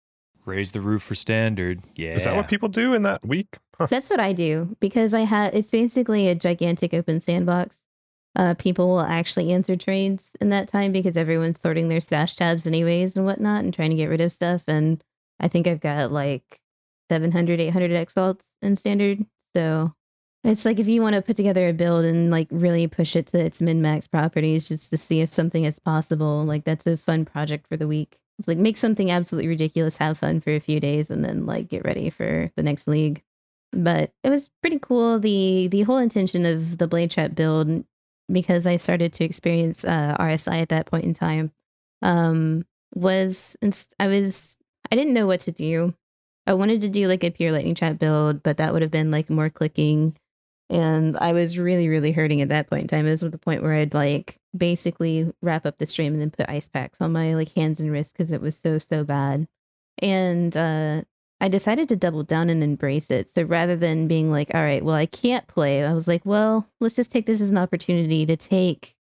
Speaker 2: Raise the roof for standard. Yeah.
Speaker 1: Is that what people do in that week?
Speaker 3: Huh. That's what I do because I had it's basically a gigantic open sandbox. Uh, people will actually answer trades in that time because everyone's sorting their stash tabs anyways and whatnot and trying to get rid of stuff. And I think I've got like 700, 800 exalts in standard. So it's like if you want to put together a build and like really push it to its min max properties just to see if something is possible, like that's a fun project for the week. It's like make something absolutely ridiculous, have fun for a few days, and then like get ready for the next league. But it was pretty cool. The the whole intention of the Blade Trap build, because I started to experience uh, RSI at that point in time, um, was I was I didn't know what to do. I wanted to do like a pure lightning trap build, but that would have been like more clicking and I was really, really hurting at that point in time. It was the point where I'd like basically wrap up the stream and then put ice packs on my like hands and wrists because it was so, so bad. And uh, I decided to double down and embrace it. So rather than being like, all right, well, I can't play, I was like, well, let's just take this as an opportunity to take,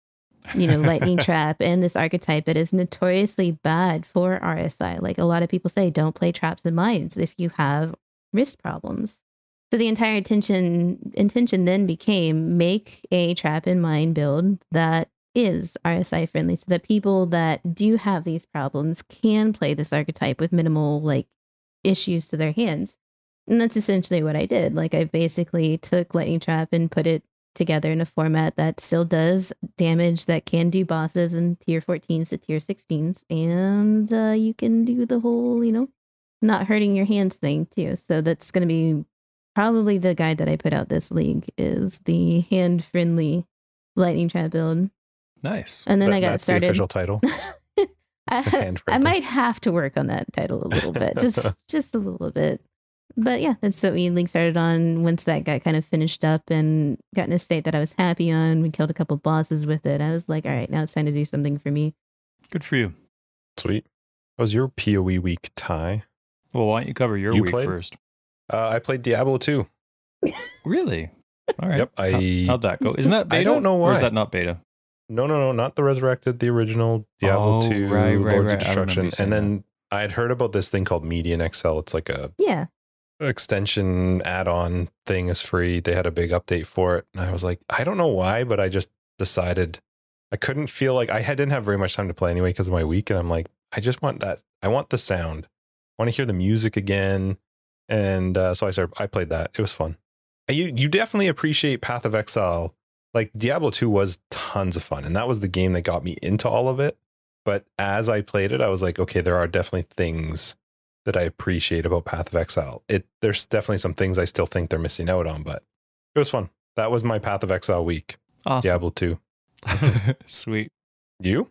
Speaker 3: you know, Lightning Trap and this archetype that is notoriously bad for RSI. Like a lot of people say, don't play traps and mines if you have wrist problems. So the entire intention intention then became make a trap in mine build that is RSI friendly so that people that do have these problems can play this archetype with minimal like issues to their hands. And that's essentially what I did. Like I basically took Lightning Trap and put it together in a format that still does damage that can do bosses in tier 14s to tier 16s and uh, you can do the whole you know not hurting your hands thing too so that's going to be probably the guide that i put out this league is the hand friendly lightning trap build
Speaker 2: Nice.
Speaker 3: and then
Speaker 1: That-
Speaker 3: i got
Speaker 1: that's
Speaker 3: started
Speaker 1: the official title.
Speaker 3: I,
Speaker 1: hand
Speaker 3: I might have to work on that title a little bit just just a little bit but yeah that's what we league started on once that got kind of finished up and got in a state that i was happy on we killed a couple bosses with it i was like all right now it's time to do something for me
Speaker 2: Good for you.
Speaker 1: Sweet. How was your PoE week, Ty?
Speaker 2: Well, why don't you cover your
Speaker 1: You
Speaker 2: week
Speaker 1: played?
Speaker 2: first?
Speaker 1: Uh, I played Diablo 2.
Speaker 2: Really? All right.
Speaker 1: Yep, I-
Speaker 2: How, would that go? Isn't that beta?
Speaker 1: I don't know
Speaker 2: Or is that not beta?
Speaker 1: No, no, no, not the Resurrected, the original Diablo
Speaker 2: Oh,
Speaker 1: 2
Speaker 2: right, right,
Speaker 1: Lords
Speaker 2: right.
Speaker 1: Of Destruction. And then I had heard about this thing called Median XL. It's like a
Speaker 3: yeah
Speaker 1: extension add-on thing is free. They had a big update for it. And I was like, I don't know why, but I just decided I couldn't feel like I had, didn't have very much time to play anyway because of my week. And I'm like, I just want that. I want the sound. I want to hear the music again. And uh, so I started, I played that. It was fun. You, you definitely appreciate Path of Exile. Like Diablo 2 was tons of fun. And that was the game that got me into all of it. But as I played it, I was like, okay, there are definitely things that I appreciate about Path of Exile. It there's definitely some things I still think they're missing out on, but it was fun. That was my Path of Exile week.
Speaker 2: Awesome.
Speaker 1: Diablo 2.
Speaker 2: Sweet.
Speaker 1: You?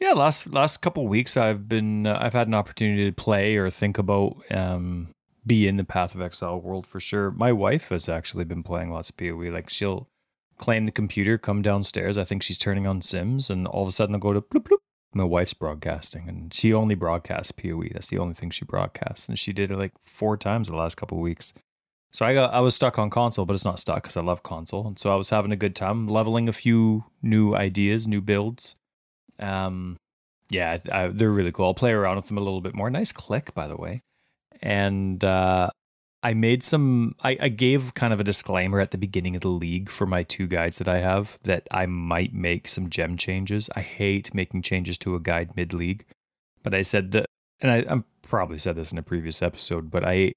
Speaker 2: Yeah, last last couple weeks I've been uh, I've had an opportunity to play or think about um be in the Path of Exile world for sure. My wife has actually been playing lots of PoE. Like she'll claim the computer, come downstairs. I think she's turning on Sims, and all of a sudden I'll go to bloop bloop. My wife's broadcasting, and she only broadcasts PoE. That's the only thing she broadcasts, and she did it like four times the last couple of weeks. So I got I was stuck on console, but it's not stuck because I love console, and so I was having a good time leveling a few new ideas, new builds. Um, yeah, I, they're really cool. I'll play around with them a little bit more. Nice click, by the way. And uh, I made some. I, I gave kind of a disclaimer at the beginning of the league for my two guides that I have that I might make some gem changes. I hate making changes to a guide mid league, but I said that, and I, I'm probably said this in a previous episode, but I,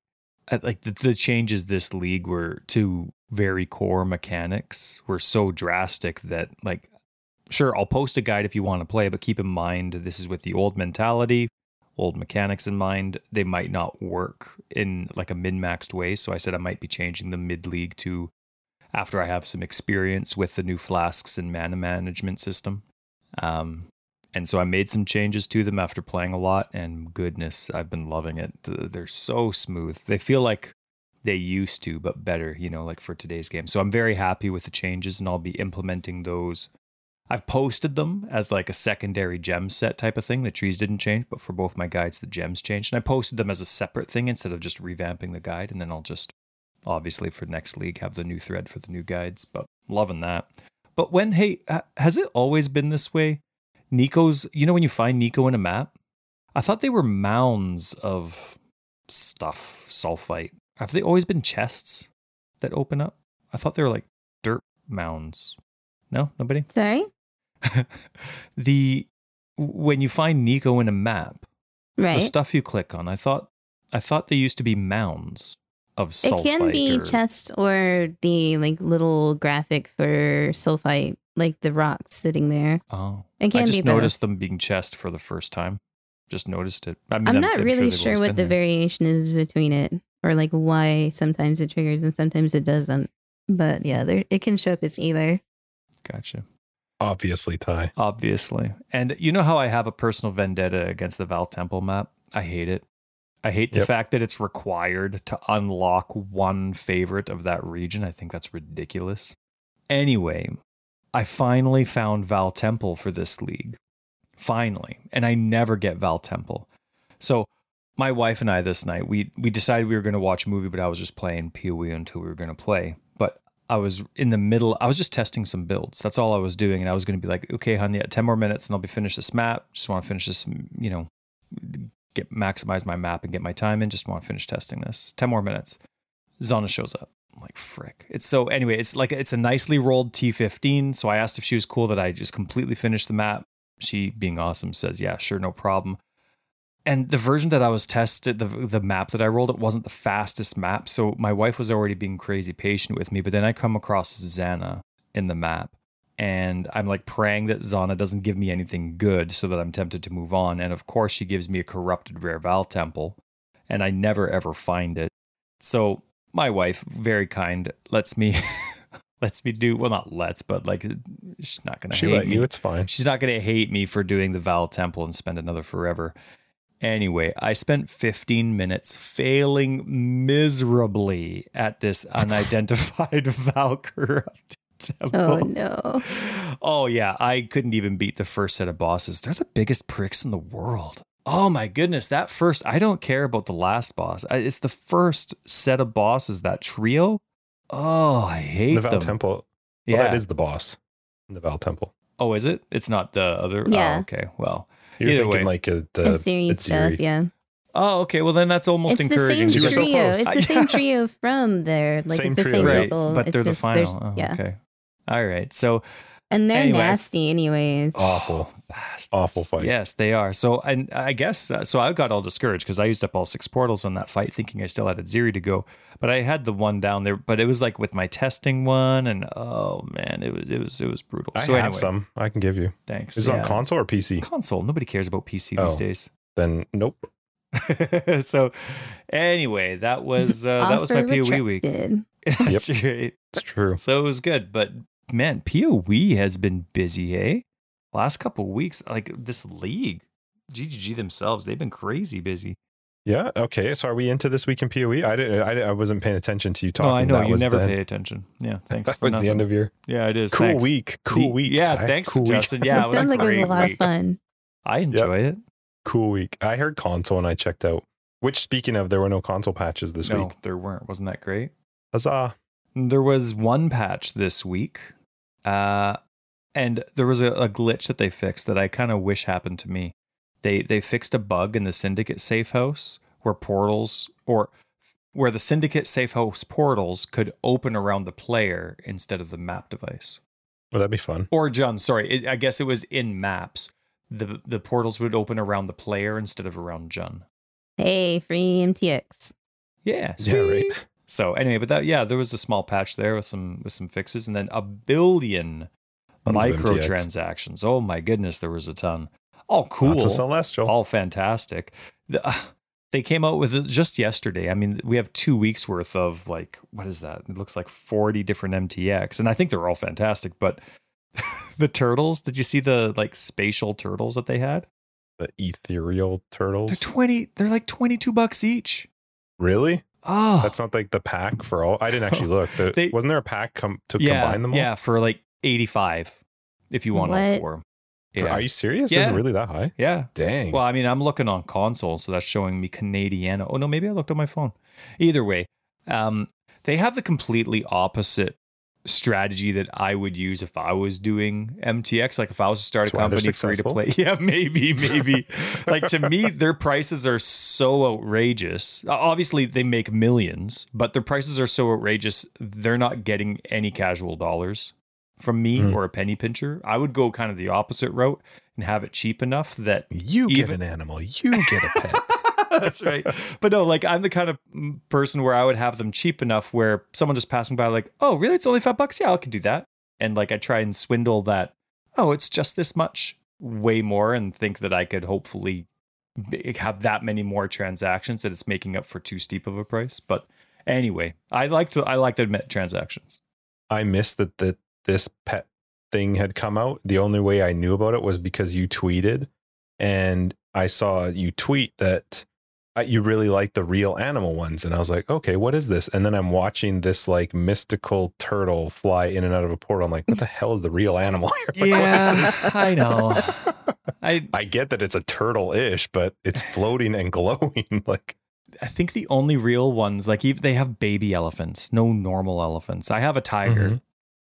Speaker 2: I like the, the changes this league were to very core mechanics were so drastic that like sure i'll post a guide if you want to play but keep in mind this is with the old mentality old mechanics in mind they might not work in like a min-maxed way. So i said i might be changing the mid-league to after i have some experience with the new flasks and mana management system. Um, and so i made some changes to them after playing a lot and goodness i've been loving it. They're so smooth. They feel like they used to but better you know like for today's game. So i'm very happy with the changes and i'll be implementing those I've posted them as like a secondary gem set type of thing. The trees didn't change, but for both my guides, the gems changed. And I posted them as a separate thing instead of just revamping the guide. And then I'll just, obviously, for next league, have the new thread for the new guides. But loving that. But when, hey, has it always been this way? Niko's, you know, when you find Nico in a map, I thought they were mounds of stuff, sulphite. Have they always been chests that open up? I thought they were like dirt mounds. No, nobody?
Speaker 3: sorry
Speaker 2: the when you find Niko in a map,
Speaker 3: right
Speaker 2: the stuff you click on, I thought I thought they used to be mounds of
Speaker 3: it can be
Speaker 2: or,
Speaker 3: chest or the like little graphic for sulphite like the rocks sitting there
Speaker 2: Oh,
Speaker 3: it can
Speaker 2: I
Speaker 3: be
Speaker 2: just
Speaker 3: both.
Speaker 2: noticed them being chest for the first time. Just noticed it. I mean,
Speaker 3: I'm not really
Speaker 2: they've
Speaker 3: sure
Speaker 2: always
Speaker 3: what the
Speaker 2: there.
Speaker 3: variation is between it or like why sometimes it triggers and sometimes it doesn't. But yeah, there it can show up as either.
Speaker 2: Gotcha.
Speaker 1: Obviously, Ty.
Speaker 2: Obviously, and you know how I have a personal vendetta against the Vaal Temple map. I hate it. I hate the
Speaker 1: Yep.
Speaker 2: fact that it's required to unlock one favorite of that region. I think that's ridiculous. Anyway, I finally found Vaal Temple for this league. Finally. And I never get Vaal Temple. So my wife and I this night, we we decided we were gonna watch a movie, but I was just playing PoE until we were gonna play. I was in the middle, I was just testing some builds. That's all I was doing. And I was gonna be like, okay, honey, 10 more minutes and I'll be finished this map. Just want to finish this, you know, get maximize my map and get my time in. Just want to finish testing this. 10 more minutes. Zana shows up. I'm like frick. It's so anyway, it's like it's a nicely rolled T15. So I asked if she was cool that I just completely finished the map. She being awesome says, yeah, sure, no problem. And the version that I was tested, the the map that I rolled, it wasn't the fastest map. So my wife was already being crazy patient with me. But then I come across Zana in the map, and I'm like praying that Zana doesn't give me anything good, so that I'm tempted to move on. And of course, she gives me a corrupted rare Vaal Temple, and I never ever find it. So my wife, very kind, lets me lets me do well, not lets, but like she's not gonna
Speaker 1: She
Speaker 2: hate
Speaker 1: let
Speaker 2: me.
Speaker 1: you. It's fine.
Speaker 2: She's not gonna hate me for doing the Vaal Temple and spend another forever. Anyway, I spent 15 minutes failing miserably at this unidentified Vaal corrupted temple.
Speaker 3: Oh no.
Speaker 2: Oh yeah, I couldn't even beat the first set of bosses. They're the biggest pricks in the world. Oh my goodness, that first I don't care about the last boss. It's the first set of bosses that trio. Oh, I hate
Speaker 1: the Vaal
Speaker 2: them.
Speaker 1: Temple. Oh, well,
Speaker 2: yeah.
Speaker 1: that is the boss. The Vaal Temple.
Speaker 2: oh, is it? It's not the other.
Speaker 3: Oh, yeah.
Speaker 2: Oh, okay. Well.
Speaker 1: You're
Speaker 2: Either
Speaker 1: thinking
Speaker 2: way.
Speaker 1: like uh, the
Speaker 3: it's series
Speaker 1: it's
Speaker 3: stuff, yeah.
Speaker 2: Oh, okay. Well, then that's almost
Speaker 3: It's the same
Speaker 1: You
Speaker 2: because-
Speaker 1: so
Speaker 3: trio.
Speaker 1: close.
Speaker 3: it's the same trio from there. Like
Speaker 1: Same
Speaker 3: it's the
Speaker 1: trio.
Speaker 3: same
Speaker 2: right,
Speaker 3: people.
Speaker 2: but
Speaker 3: It's
Speaker 2: they're the
Speaker 3: just- there's-
Speaker 2: final. Oh,
Speaker 3: yeah.
Speaker 2: Okay. All right. So
Speaker 3: And they're
Speaker 2: Anyway.
Speaker 3: nasty anyways.
Speaker 1: Awful.
Speaker 2: Bastards.
Speaker 1: Awful fight.
Speaker 2: Yes, they are. So, and I guess uh, so. I got all discouraged because I used up all six portals on that fight, thinking I still had a Ziri to go. But I had the one down there. But it was like with my testing one, and oh man, it was it was it was brutal.
Speaker 1: I
Speaker 2: so
Speaker 1: have
Speaker 2: anyway,
Speaker 1: some. I can give you.
Speaker 2: Thanks.
Speaker 1: Is it on console or PC?
Speaker 2: Console. Nobody cares about PC these
Speaker 1: Oh.
Speaker 2: days.
Speaker 1: Then nope.
Speaker 2: so, anyway, that was uh, that was my
Speaker 3: Offer
Speaker 2: POE week.
Speaker 3: retracted.
Speaker 2: That's right.
Speaker 1: It's true.
Speaker 2: So it was good, but man, POE has been busy, eh? Last couple weeks, like this league, GGG themselves, they've been crazy busy.
Speaker 1: Yeah. Okay. So are we into this week in POE? I didn't. I, I wasn't paying attention to you talking.
Speaker 2: no, I know
Speaker 1: That
Speaker 2: you never
Speaker 1: the,
Speaker 2: pay attention. Yeah, thanks.
Speaker 1: That
Speaker 2: for
Speaker 1: was the end of your
Speaker 2: yeah, it is.
Speaker 1: cool
Speaker 2: Thanks.
Speaker 1: week. Cool
Speaker 2: The-
Speaker 1: week.
Speaker 2: Yeah,
Speaker 1: Ty.
Speaker 2: thanks,
Speaker 1: cool week.
Speaker 2: Yeah,
Speaker 3: it
Speaker 2: it was
Speaker 3: sounds
Speaker 2: a
Speaker 3: like it was a lot
Speaker 2: week.
Speaker 3: of fun.
Speaker 2: I enjoy it.
Speaker 1: Cool week. I heard console and I checked out. Which, speaking of, there were no console patches this
Speaker 2: no,
Speaker 1: week.
Speaker 2: there weren't. Wasn't that great?
Speaker 1: Huzzah!
Speaker 2: There was one patch this week, uh, and there was a, a glitch that they fixed that I kind of wish happened to me. They they fixed a bug in the Syndicate safe house where portals or where the Syndicate safe house portals could open around the player instead of the map device.
Speaker 1: Well, that'd be fun.
Speaker 2: Or John, sorry, it, I guess it was in maps. The the portals would open around the player instead of around Jun.
Speaker 3: Hey, free MTX.
Speaker 2: Yeah,
Speaker 1: Yeah, right.
Speaker 2: So anyway, but that yeah, there was a small patch there with some with some fixes, and then a billion
Speaker 1: Tons of MTX.
Speaker 2: Microtransactions. Oh my goodness, there was a ton. All cool,
Speaker 1: of celestial.
Speaker 2: all fantastic. The, uh, they came out with it just yesterday. I mean, we have two weeks worth of like what is that? It looks like forty different MTX, and I think they're all fantastic. But the turtles, did you see the like spatial turtles that they had?
Speaker 1: the ethereal turtles.
Speaker 2: They're
Speaker 1: turtles.
Speaker 2: twenty. They're like twenty two bucks each.
Speaker 1: really?
Speaker 2: Oh,
Speaker 1: That's not like the pack for all. I didn't actually look. The-
Speaker 2: They-
Speaker 1: wasn't there a pack com- to
Speaker 2: yeah,
Speaker 1: combine them all?
Speaker 2: Yeah, for like 85 if you want all
Speaker 3: What?
Speaker 2: four.
Speaker 1: For-
Speaker 2: Yeah.
Speaker 1: Are you serious? Is
Speaker 2: Yeah.
Speaker 1: it really that high?
Speaker 2: yeah.
Speaker 1: Dang.
Speaker 2: Well, I mean, I'm looking on console, so that's showing me Canadian. Oh no, maybe I looked on my phone. Either way, um, they have the completely opposite strategy that I would use if I was doing MTX. Like if I was to start a
Speaker 1: That's why they're
Speaker 2: company free to play. Yeah, maybe, maybe. like to me, their prices are so outrageous. Obviously, they make millions, but their prices are so outrageous. They're not getting any casual dollars from me
Speaker 1: Hmm.
Speaker 2: or a penny pincher. I would go kind of the opposite route and have it cheap enough that
Speaker 1: you get an animal. You get a pet.
Speaker 2: that's right. But no, like I'm the kind of mm, person where I would have them cheap enough where someone just passing by, like, oh, really? It's only five bucks? Yeah, I can do that. And like I try and swindle that, oh, it's just this much, way more, and think that I could hopefully have that many more transactions that it's making up for too steep of a price. But anyway, I like to I like to admit transactions.
Speaker 1: I miss that that this pet thing had come out. The only way I knew about it was because you tweeted, and I saw you tweet that uh, you really like the real animal ones, and I was like, okay, what is this? And then I'm watching this like mystical turtle fly in and out of a portal. I'm like, what the hell is the real animal? here? Like, what is?
Speaker 2: I know. I
Speaker 1: I get that it's a turtle-ish, but it's floating and glowing. like,
Speaker 2: I think the only real ones, like even they have baby elephants, no normal elephants. I have a tiger.
Speaker 1: Mhm.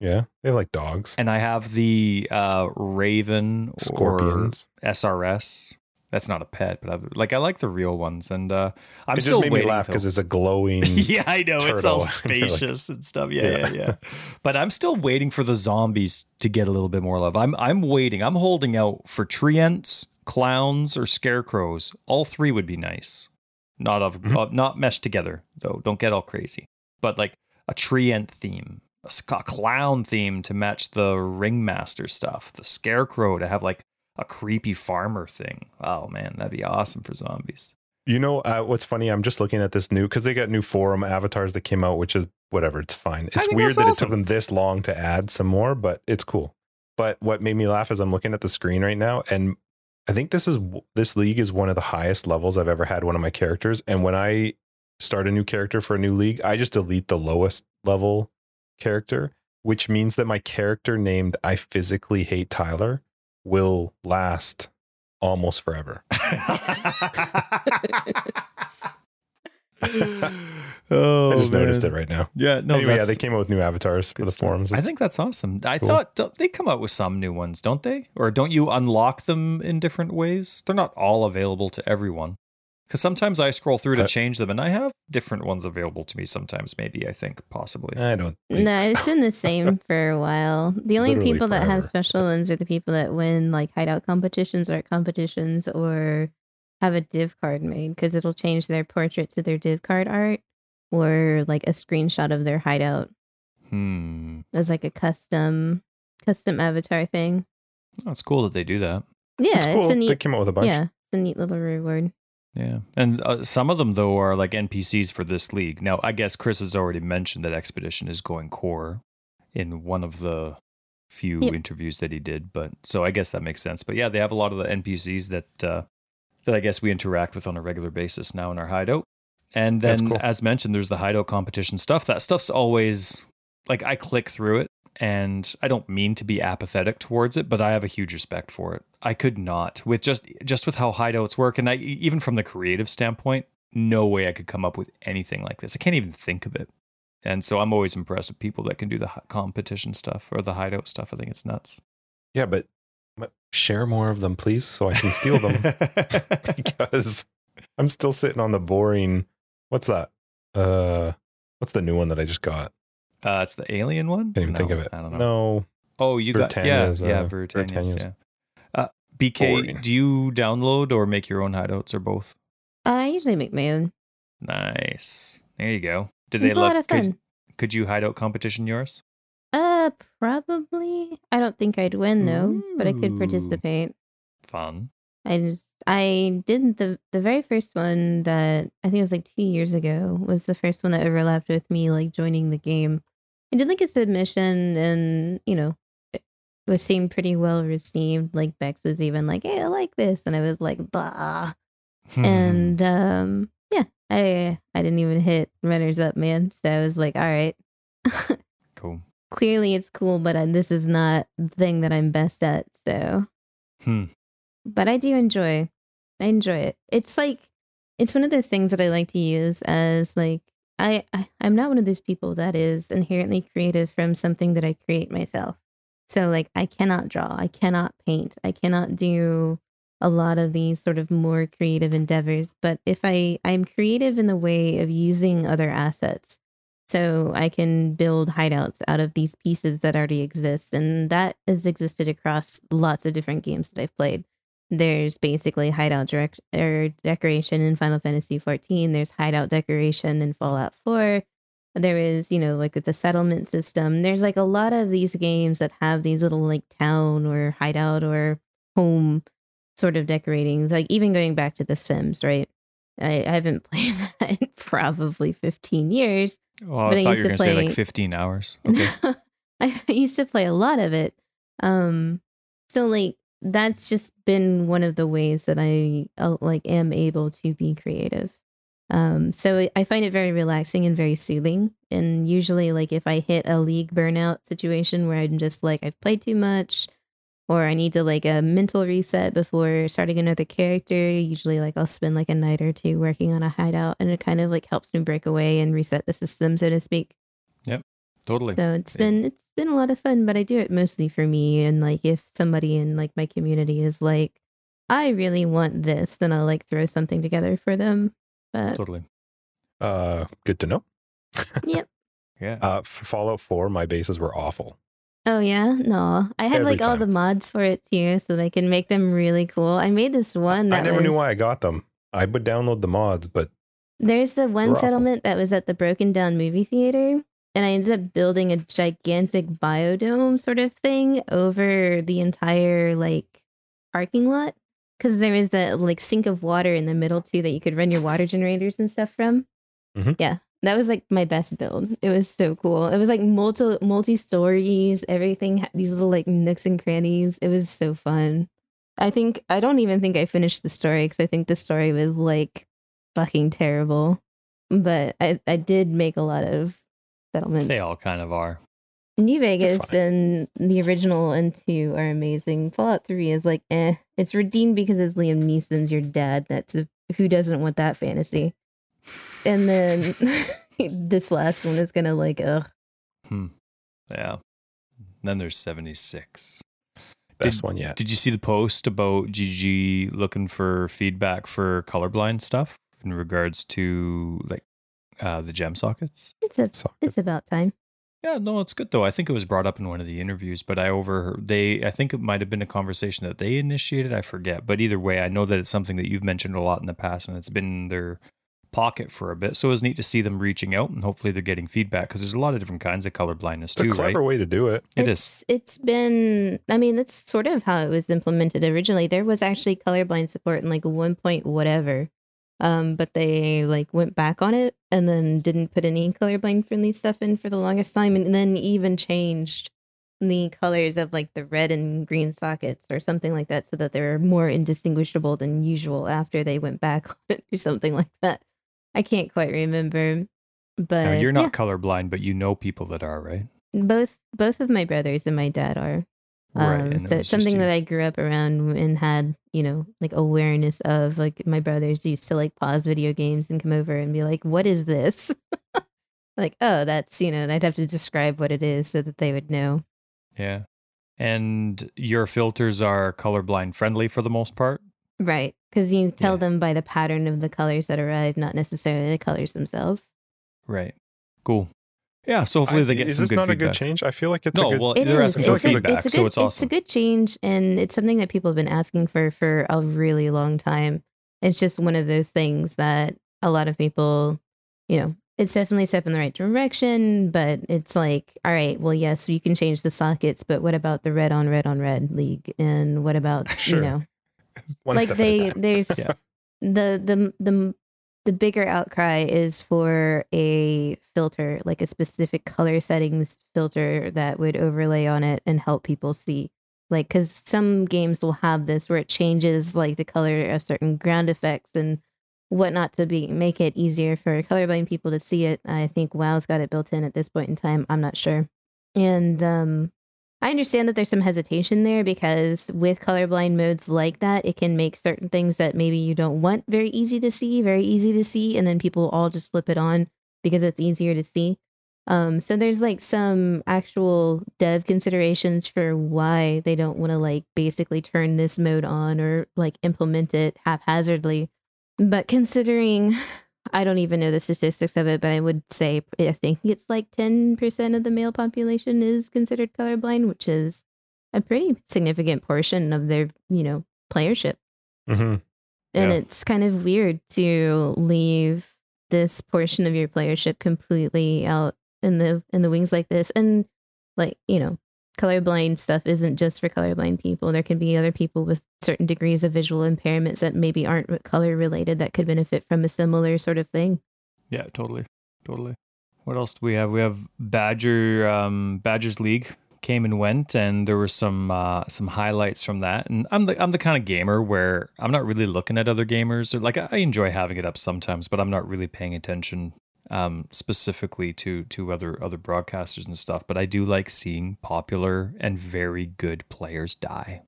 Speaker 1: Yeah, they have like dogs,
Speaker 2: and I have the uh, Raven
Speaker 1: scorpions.
Speaker 2: or SRS. That's not a pet, but I, like I like the real ones, and uh, I'm
Speaker 1: it just
Speaker 2: still
Speaker 1: made me
Speaker 2: waiting
Speaker 1: laugh because it's a glowing.
Speaker 2: yeah, I know it's all
Speaker 1: turtle. And like-
Speaker 2: spacious and stuff. Yeah,
Speaker 1: Yeah.
Speaker 2: yeah, yeah. But I'm still waiting for the zombies to get a little bit more love. I'm I'm waiting. I'm holding out for treants, clowns, or scarecrows. All three would be nice. Not of
Speaker 1: Mhm.
Speaker 2: uh, not meshed together though. Don't get all crazy. But like a treant theme, a, a clown theme to match the ringmaster stuff. The scarecrow to have like a creepy farmer thing. Oh man, that'd be awesome for zombies.
Speaker 1: You know uh, what's funny? I'm just looking at this new because they got new forum avatars that came out, which is whatever. It's fine. It's weird that it took them this long to add some more, but it's cool. But what made me laugh is I'm looking at the screen right now, and I think this is this league is one of the highest levels I've ever had one of my characters. And when I start a new character for a new league, I just delete the lowest level character, which means that my character named I physically hate Tyler will last almost forever.
Speaker 2: oh,
Speaker 1: I just noticed it right now.
Speaker 2: Yeah, no,
Speaker 1: anyway, yeah, they came out with new avatars for the
Speaker 2: stuff.
Speaker 1: forums.
Speaker 2: I think that's awesome. I
Speaker 1: cool.
Speaker 2: thought don't- they come out with some new ones, don't they? Or don't you unlock them in different ways? They're not all available to everyone. Because sometimes I scroll through to
Speaker 1: Uh,
Speaker 2: change them, and I have different ones available to me. Sometimes, maybe I think possibly.
Speaker 1: I don't. Think
Speaker 3: No,
Speaker 1: so.
Speaker 3: it's been the same for a while. The only
Speaker 1: Literally
Speaker 3: people that have special ones are the people that win like hideout competitions or competitions or have a div card made because it'll change their portrait to their div card art or like a screenshot of their hideout
Speaker 2: Hmm.
Speaker 3: as like a custom custom avatar thing.
Speaker 2: Oh, it's cool that they do that.
Speaker 3: Yeah,
Speaker 1: it's
Speaker 3: it's,
Speaker 1: cool.
Speaker 3: a
Speaker 1: they came out with a bunch.
Speaker 3: yeah, it's a neat little reward.
Speaker 2: Yeah, and uh, some of them though are like NPCs for this league. Now, I guess Chris has already mentioned that Expedition is going core in one of the few
Speaker 3: Yep.
Speaker 2: interviews that he did, but so I guess that makes sense. But yeah, they have a lot of the NPCs that uh, that I guess we interact with on a regular basis now in our hideout. And then,
Speaker 1: cool.
Speaker 2: as mentioned, there's the hideout competition stuff. That stuff's always like I click through it, and I don't mean to be apathetic towards it, but I have a huge respect for it. I could not with just just with how hideouts work, and I even from the creative standpoint, no way I could come up with anything like this. I can't even think of it. And so I'm always impressed with people that can do the competition stuff or the hideout stuff. I think it's nuts.
Speaker 1: Yeah, but but share more of them, please, so I can steal them because I'm still sitting on the boring. What's that? Uh, what's the new one that I just got?
Speaker 2: Uh, it's the alien one.
Speaker 1: Can't even think of it.
Speaker 2: I don't know.
Speaker 1: No,
Speaker 2: Oh, you got yeah,
Speaker 1: Britannia's,
Speaker 2: yeah,
Speaker 1: uh,
Speaker 2: Britannia's,
Speaker 1: Britannia's
Speaker 2: yeah. Uh, BK,
Speaker 1: boring.
Speaker 2: do you download or make your own hideouts or both?
Speaker 3: I usually make my own.
Speaker 2: Nice. There you go. Did
Speaker 3: It's
Speaker 2: they
Speaker 3: a lot of fun.
Speaker 2: Could, could you hideout competition yours?
Speaker 3: Uh, probably. I don't think I'd win though, but I could participate.
Speaker 2: Fun.
Speaker 3: I just I did the the very first one that I think it was like two years ago was the first one that overlapped with me like joining the game. I did like a submission and you know it was seemed pretty well received. Like Bex was even like, "Hey, I like this," and I was like, "Bah." and um yeah, I I didn't even hit runners up, man. So I was like, "All right."
Speaker 2: cool.
Speaker 3: Clearly, it's cool, but uh, this is not the thing that I'm best at. So
Speaker 2: Hmm.
Speaker 3: but I do enjoy. I enjoy it. It's like it's one of those things that I like to use as like I, I I'm not one of those people that is inherently creative from something that I create myself. So like I cannot draw, I cannot paint, I cannot do a lot of these sort of more creative endeavors, but if I I'm creative in the way of using other assets. So I can build hideouts out of these pieces that already exist and that has existed across lots of different games that I've played there's basically hideout direct or decoration in Final Fantasy 14. There's hideout decoration in Fallout 4. There is, you know, like with the settlement system. There's like a lot of these games that have these little like town or hideout or home sort of decoratings. Like even going back to The Sims, right? I, I haven't played that in probably 15 years.
Speaker 2: Oh,
Speaker 3: But
Speaker 2: I
Speaker 3: I
Speaker 2: thought you were going to say like 15 hours. Okay.
Speaker 3: I used to play a lot of it. Um, so like that's just been one of the ways that I uh, like am able to be creative. Um, so I find it very relaxing and very soothing. And usually, like if I hit a league burnout situation where I'm just like I've played too much, or I need to like a mental reset before starting another character, usually like I'll spend like a night or two working on a hideout, and it kind of like helps me break away and reset the system, so to speak.
Speaker 2: Totally.
Speaker 3: So it's
Speaker 2: Yeah.
Speaker 3: been it's been a lot of fun, but I do it mostly for me. And like if somebody in like my community is like, I really want this, then I'll like throw something together for them. But
Speaker 2: Totally.
Speaker 1: Uh, good to know.
Speaker 3: yep.
Speaker 2: Yeah.
Speaker 1: Uh, Fallout 4, my bases were awful.
Speaker 3: Oh yeah, no. I had
Speaker 1: Every
Speaker 3: like all the mods for it too, so that I can make them really cool. I made this one that
Speaker 1: I never
Speaker 3: was,
Speaker 1: knew why I got them. I would download the mods, but
Speaker 3: There's the one
Speaker 1: They're awful.
Speaker 3: settlement that was at the broken down movie theater, and I ended up building a gigantic biodome sort of thing over the entire like parking lot because there was that like sink of water in the middle too that you could run your water generators and stuff from.
Speaker 1: Mhm.
Speaker 3: Yeah, that was like my best build. It was so cool. It was like multi multi stories. Everything had these little like nooks and crannies. It was so fun. I think I don't even think I finished the story because I think the story was like fucking terrible. But I I did make a lot of settlements.
Speaker 2: They all kind of are.
Speaker 3: New Vegas and the original and two are amazing. Fallout Three is like eh. It's redeemed because it's Liam Neeson's your dad. That's a, who doesn't want that fantasy. And then this last one is gonna like ugh.
Speaker 2: Hmm. Yeah. Then there's 76.
Speaker 1: best
Speaker 2: Did-
Speaker 1: one yet.
Speaker 2: Did you see the post about GG looking for feedback for colorblind stuff in regards to like uh, the gem sockets?
Speaker 3: It's a
Speaker 1: Socket.
Speaker 3: it's about time.
Speaker 2: Yeah, no, it's good though. I think it was brought up in one of the interviews, but I overheard they. I think it might have been a conversation that they initiated. I forget, but either way, I know that it's something that you've mentioned a lot in the past, and it's been in their pocket for a bit. So it was neat to see them reaching out, and hopefully they're getting feedback because there's a lot of different kinds of color blindness
Speaker 1: It's a
Speaker 2: too,
Speaker 1: clever
Speaker 2: right?
Speaker 1: way to do it.
Speaker 2: It is.
Speaker 3: it's, It's been. I mean, that's sort of how it was implemented originally. There was actually colorblind support in like one point whatever, um, but they like went back on it and then didn't put any colorblind friendly stuff in for the longest time, and then even changed the colors of like the red and green sockets or something like that, so that they were more indistinguishable than usual after they went back on it or something like that. I can't quite remember, but
Speaker 2: Now, you're
Speaker 3: yeah.
Speaker 2: not colorblind, but you know people that are, right?
Speaker 3: both both of my brothers and my dad are
Speaker 2: right.
Speaker 3: um so it's something that i grew up around and had you know like awareness of like my brothers used to like pause video games and come over and be like what is this like oh that's you know i'd have to describe what it is so that they would know
Speaker 2: Yeah. And your filters are colorblind friendly for the most part.
Speaker 3: right because you tell
Speaker 2: Yeah.
Speaker 3: them by the pattern of the colors that arrive not necessarily the colors themselves
Speaker 2: Right. Cool. Yeah. So hopefully
Speaker 1: I-
Speaker 2: they get
Speaker 1: is
Speaker 2: some
Speaker 1: this
Speaker 2: good
Speaker 1: not
Speaker 2: feedback.
Speaker 1: a good change? I feel like it's
Speaker 2: no,
Speaker 1: a good.
Speaker 2: well,
Speaker 3: It
Speaker 2: they're
Speaker 3: is.
Speaker 2: asking
Speaker 1: feel
Speaker 2: for
Speaker 3: a,
Speaker 1: it's a-
Speaker 2: feedback,
Speaker 3: it's a
Speaker 2: so
Speaker 3: good,
Speaker 2: it's awesome.
Speaker 3: It's a good change, and it's something that people have been asking for for a really long time. It's just one of those things that a lot of people, you know, it's definitely a step in the right direction, but it's like, all right, well, yes, you can change the sockets, but what about the red on red on red league, and what about
Speaker 1: Sure.
Speaker 3: you know,
Speaker 1: one
Speaker 3: like
Speaker 1: step
Speaker 3: they
Speaker 1: at a time.
Speaker 3: there's
Speaker 2: Yeah.
Speaker 3: the the the the bigger outcry is for a filter like a specific color settings filter that would overlay on it and help people see. Like because some games will have this where it changes like the color of certain ground effects and whatnot to be make it easier for colorblind people to see it. I think WoW's got it built in at this point in time. I'm not sure. And um I understand that there's some hesitation there because with colorblind modes like that, it can make certain things that maybe you don't want very easy to see, very easy to see, and then people all just flip it on because it's easier to see. Um, so there's like some actual dev considerations for why they don't want to like basically turn this mode on or like implement it haphazardly. But considering I don't even know the statistics of it, but I would say I think it's like 10% of the male population is considered colorblind, which is a pretty significant portion of their, you know, playership.
Speaker 1: Mhm.
Speaker 3: And
Speaker 1: Yeah.
Speaker 3: it's kind of weird to leave this portion of your playership completely out in the in the wings like this. And like, you know, colorblind stuff isn't just for colorblind people. There can be other people with certain degrees of visual impairments that maybe aren't color related that could benefit from a similar sort of thing.
Speaker 2: Yeah, totally, totally. What else do we have? We have Badger um, Badgers League came and went, and there were some uh, some highlights from that. And I'm the I'm the kind of gamer where I'm not really looking at other gamers. Or like I enjoy having it up sometimes, but I'm not really paying attention um, specifically to to other other broadcasters and stuff. But I do like seeing popular and very good players die.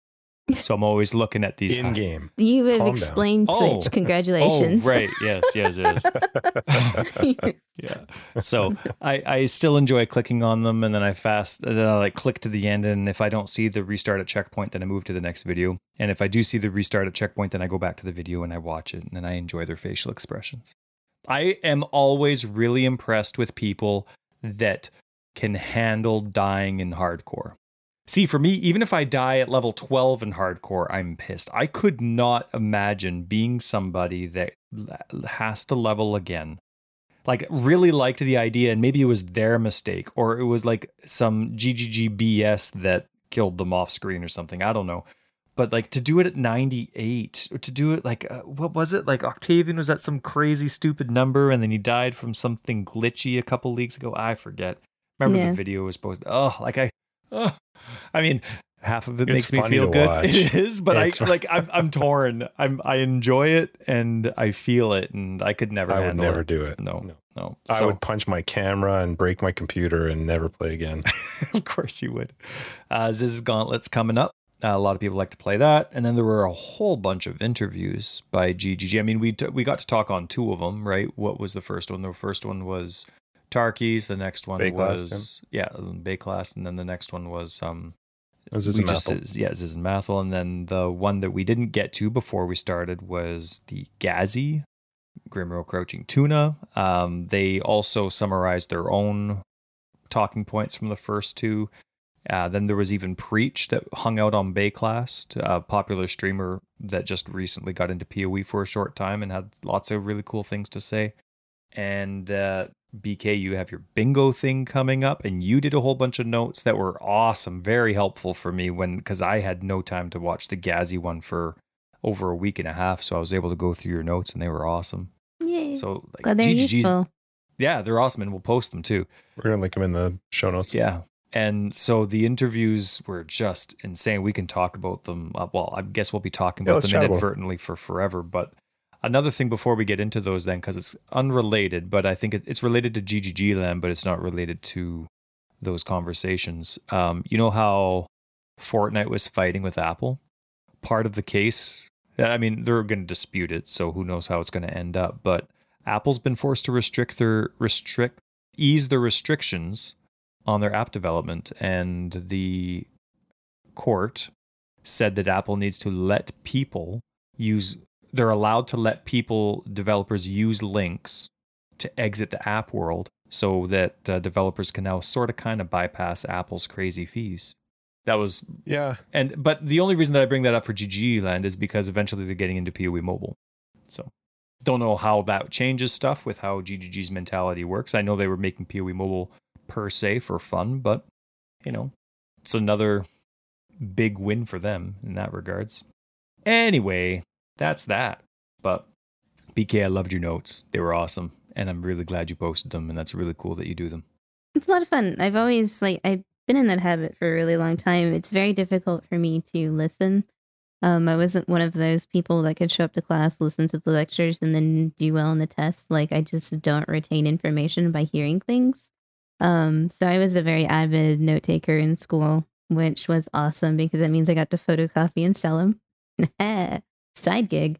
Speaker 2: So I'm always looking at these.
Speaker 1: In game.
Speaker 3: You have
Speaker 1: Calm down.
Speaker 3: explained
Speaker 2: Oh.
Speaker 3: Twitch. Congratulations.
Speaker 2: Oh, right. Yes, yes, yes. yeah. So I, I still enjoy clicking on them and then I fast then I like click to the end and if I don't see the restart at checkpoint then I move to the next video. And if I do see the restart at checkpoint then I go back to the video and I watch it and then I enjoy their facial expressions. I am always really impressed with people that can handle dying in hardcore. See, for me, even if I die at level 12 in hardcore, I'm pissed. I could not imagine being somebody that has to level again. Like, really liked the idea, and maybe it was their mistake, or it was like some GGG BS that killed them off screen or something. I don't know. But like to do it at 98, or to do it like, uh, what was it? Like Octavian was at some crazy stupid number, and then he died from something glitchy a couple leagues ago. I forget. Remember
Speaker 3: Yeah.
Speaker 2: the video was posted. Oh, like I, oh, I mean, half of it
Speaker 1: It's
Speaker 2: makes me feel good.
Speaker 1: watch.
Speaker 2: It is, but
Speaker 1: It's-
Speaker 2: I like I'm I'm torn. I'm I enjoy it and I feel it, and I could never.
Speaker 1: I would never
Speaker 2: it.
Speaker 1: do it.
Speaker 2: No,
Speaker 1: No.
Speaker 2: no.
Speaker 1: I would punch my camera and break my computer and never play again.
Speaker 2: of course you would. Uh, Ziz's Gauntlet's coming up. Uh, a lot of people like to play that, and then there were a whole bunch of interviews by GGG. I mean, we t- we got to talk on two of them, right? What was the first one? The first one was Tarke's. The next one
Speaker 1: Baeclast,
Speaker 2: was yeah, Baeclast, and then the next one was um
Speaker 1: This is
Speaker 2: we just yeah, Ziz and Mathil, and then the one that we didn't get to before we started was the Ghazzy, Grimro Crouching Tuna. Um, they also summarized their own talking points from the first two. Uh, then there was even Preach that hung out on Baeclast, a popular streamer that just recently got into PoE for a short time and had lots of really cool things to say. And uh, BK, you have your bingo thing coming up, and you did a whole bunch of notes that were awesome, very helpful for me when because I had no time to watch the Ghazzy one for over a week and a half, so I was able to go through your notes, and they were awesome.
Speaker 3: Yay.
Speaker 2: So like,
Speaker 3: Glad they're
Speaker 2: GGG's
Speaker 3: useful.
Speaker 2: yeah, they're awesome, and we'll post them too.
Speaker 1: We're gonna link them in the show notes.
Speaker 2: Yeah. And so the interviews were just insane. We can talk about them. Uh, well, I guess we'll be talking
Speaker 1: Yeah,
Speaker 2: about them
Speaker 1: chat about
Speaker 2: inadvertently for forever. But another thing before we get into those, then, because it's unrelated, but I think it's related to GGG Land, but it's not related to those conversations. Um, you know how Fortnite was fighting with Apple? Part of the case, I mean, they're going to dispute it, so who knows how it's going to end up. But Apple's been forced to restrict their restrict ease the restrictions on their app development, and the court said that Apple needs to let people use. They're allowed to let people developers use links to exit the app world, so that uh, developers can now sort of kind of bypass Apple's crazy fees. That was
Speaker 1: Yeah.
Speaker 2: and but the only reason that I bring that up for GG Land is because eventually they're getting into PoE mobile. So don't know how that changes stuff with how GGG's mentality works. I know they were making PoE mobile per se for fun, but you know, it's another big win for them in that regards. Anyway, that's that. But BK, I loved your notes. They were awesome. And I'm really glad you posted them and that's really cool that you do them.
Speaker 3: It's a lot of fun. I've always like I've been in that habit for a really long time. It's very difficult for me to listen. Um, I wasn't one of those people that could show up to class, listen to the lectures, and then do well on the tests. Like I just don't retain information by hearing things. Um, so I was a very avid note taker in school, which was awesome because that means I got to photocopy and sell them. Side gig.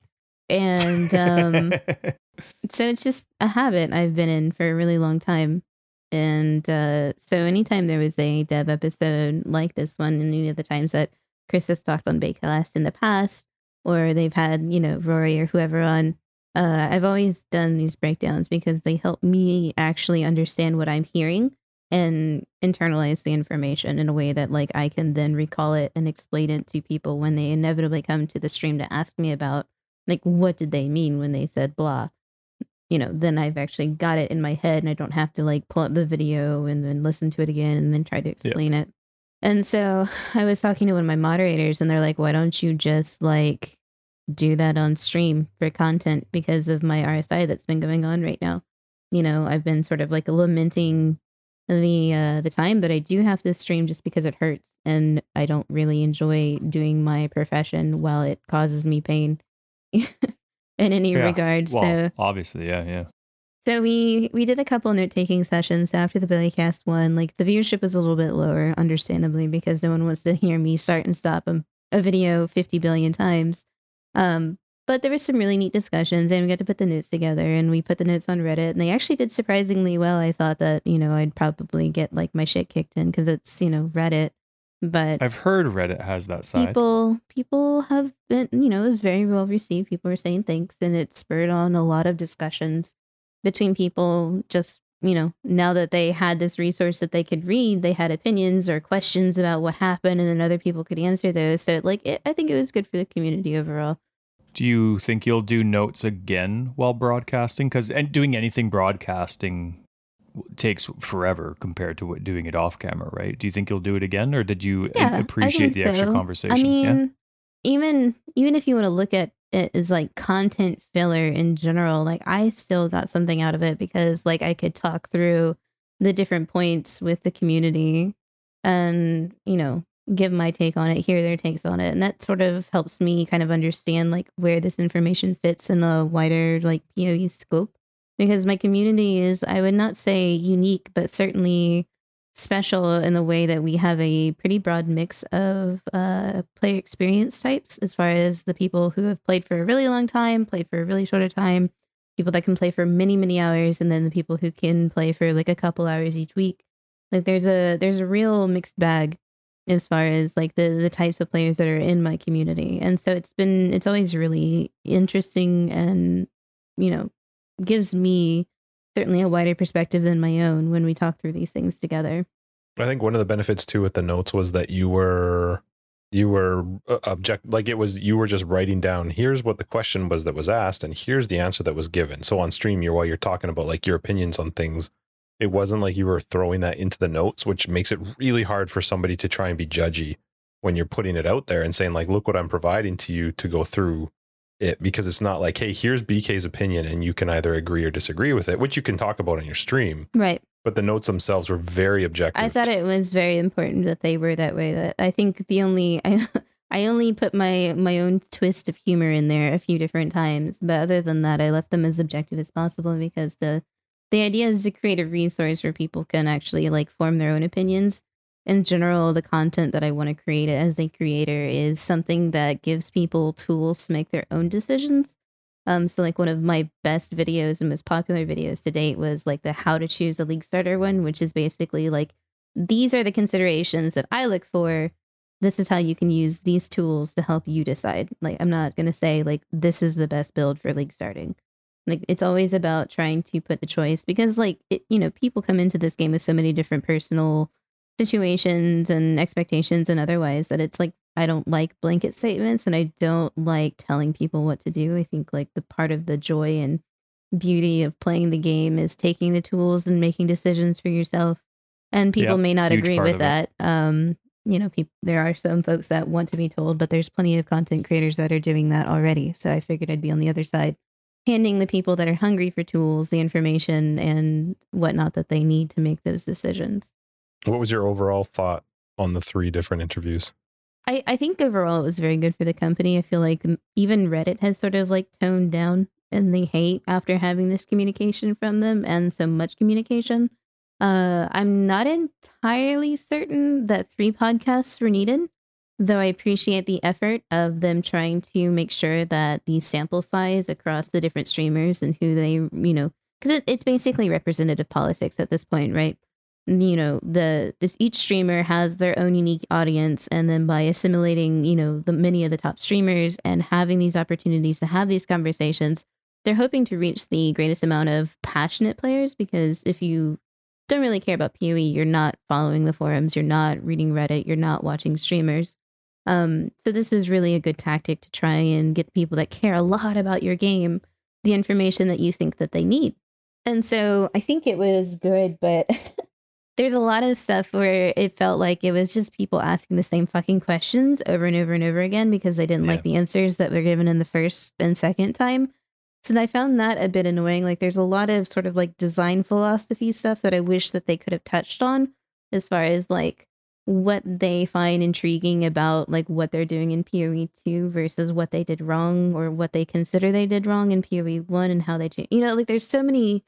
Speaker 3: And um, so it's just a habit I've been in for a really long time. And uh, so anytime there was a dev episode like this one, and any of the times that Chris has talked on Baeclast in the past, or they've had, you know, Rory or whoever on, uh, I've always done these breakdowns because they help me actually understand what I'm hearing and internalize the information in a way that like I can then recall it and explain it to people when they inevitably come to the stream to ask me about like what did they mean when they said blah you know, then I've actually got it in my head and I don't have to like pull up the video and then listen to it again and then try to explain it. And so I was talking to one of my moderators and they're like, why don't you just like do that on stream for content because of my RSI that's been going on right now? You know, I've been sort of like lamenting the uh the time but I do have to stream just because it hurts and I don't really enjoy doing my profession while it causes me pain in any
Speaker 2: Yeah.
Speaker 3: regard.
Speaker 2: well,
Speaker 3: so
Speaker 2: obviously, yeah, yeah.
Speaker 3: so we we did a couple note taking sessions after the Baeclast one. Like the viewership was a little bit lower, understandably, because no one wants to hear me start and stop a a video 50 billion times. Um, but there was some really neat discussions and we got to put the notes together and we put the notes on Reddit and they actually did surprisingly well. I thought that, you know, I'd probably get like my shit kicked in because it's, you know, Reddit. But
Speaker 2: I've heard Reddit has that side.
Speaker 3: people people have been you know it was very well received people were saying thanks and it spurred on a lot of discussions between people just you know now that they had this resource that they could read they had opinions or questions about what happened and then other people could answer those so like it, i think it was good for the community overall
Speaker 2: Do you think you'll do notes again while broadcasting? Because and doing anything broadcasting takes forever compared to what doing it off camera, right? Do you think you'll do it again, or did you
Speaker 3: Yeah,
Speaker 2: appreciate the extra conversation?
Speaker 3: I mean,
Speaker 2: yeah.
Speaker 3: even even if you want to look at it as like content filler in general, like I still got something out of it because like I could talk through the different points with the community and, you know, give my take on it, hear their takes on it. And that sort of helps me kind of understand like where this information fits in a wider like PoE scope. Because my community is, I would not say unique, but certainly special in the way that we have a pretty broad mix of uh, player experience types as far as the people who have played for a really long time, played for a really shorter time, people that can play for many, many hours, and then the people who can play for like a couple hours each week. Like there's a there's a real mixed bag as far as like the the types of players that are in my community. And so it's been it's always really interesting and you know gives me certainly a wider perspective than my own when we talk through these things together.
Speaker 1: I think one of the benefits too with the notes was that you were you were uh, object like it was you were just writing down here's what the question was that was asked and here's the answer that was given. So on stream you're while you're talking about like your opinions on things, it wasn't like you were throwing that into the notes, which makes it really hard for somebody to try and be judgy when you're putting it out there and saying like look what I'm providing to you to go through it because it's not like hey here's BK's opinion and you can either agree or disagree with it, which you can talk about on your stream
Speaker 3: Right.
Speaker 1: but the notes themselves were very objective.
Speaker 3: I thought it was very important that they were that way. That I think the only I I only put my my own twist of humor in there a few different times, but other than that, I left them as objective as possible because the the idea is to create a resource where people can actually like form their own opinions. In general, the content that I want to create as a creator is something that gives people tools to make their own decisions. Um, so like one of my best videos and most popular videos to date was like the how to choose a league starter one, which is basically like these are the considerations that I look for. This is how you can use these tools to help you decide. Like I'm not gonna say like this is the best build for league starting. Like it's always about trying to put the choice because like it, you know people come into this game with so many different personal situations and expectations and otherwise that it's like I don't like blanket statements and I don't like telling people what to do. I think like the part of the joy and beauty of playing the game is taking the tools and making decisions for yourself. And people
Speaker 2: Yep,
Speaker 3: may not agree with that. Um, you know, people there are some folks that want to be told, but there's plenty of content creators that are doing that already. So I figured I'd be on the other side, handing the people that are hungry for tools the information and whatnot that they need to make those decisions.
Speaker 1: What was your overall thought on the three different interviews?
Speaker 3: I, I think overall it was very good for the company. I feel like even Reddit has sort of like toned down and the hate after having this communication from them and so much communication. Uh, I'm not entirely certain that three podcasts were needed, though I appreciate the effort of them trying to make sure that the sample size across the different streamers and who they, you know, because it, it's basically representative politics at this point, right? You know the this each streamer has their own unique audience and then by assimilating you know the many of the top streamers and having these opportunities to have these conversations they're hoping to reach the greatest amount of passionate players because if you don't really care about PoE you're not following the forums you're not reading Reddit you're not watching streamers. Um so this is really a good tactic to try and get people that care a lot about your game the information that you think that they need. And so I think it was good but there's a lot of stuff where it felt like it was just people asking the same fucking questions over and over and over again because they didn't
Speaker 2: Yeah.
Speaker 3: like the answers that were given in the first and second time. So I found that a bit annoying. Like there's a lot of sort of like design philosophy stuff that I wish that they could have touched on as far as like what they find intriguing about like what they're doing in PoE 2 versus what they did wrong or what they consider they did wrong in PoE 1 and how they change. You know, like there's so many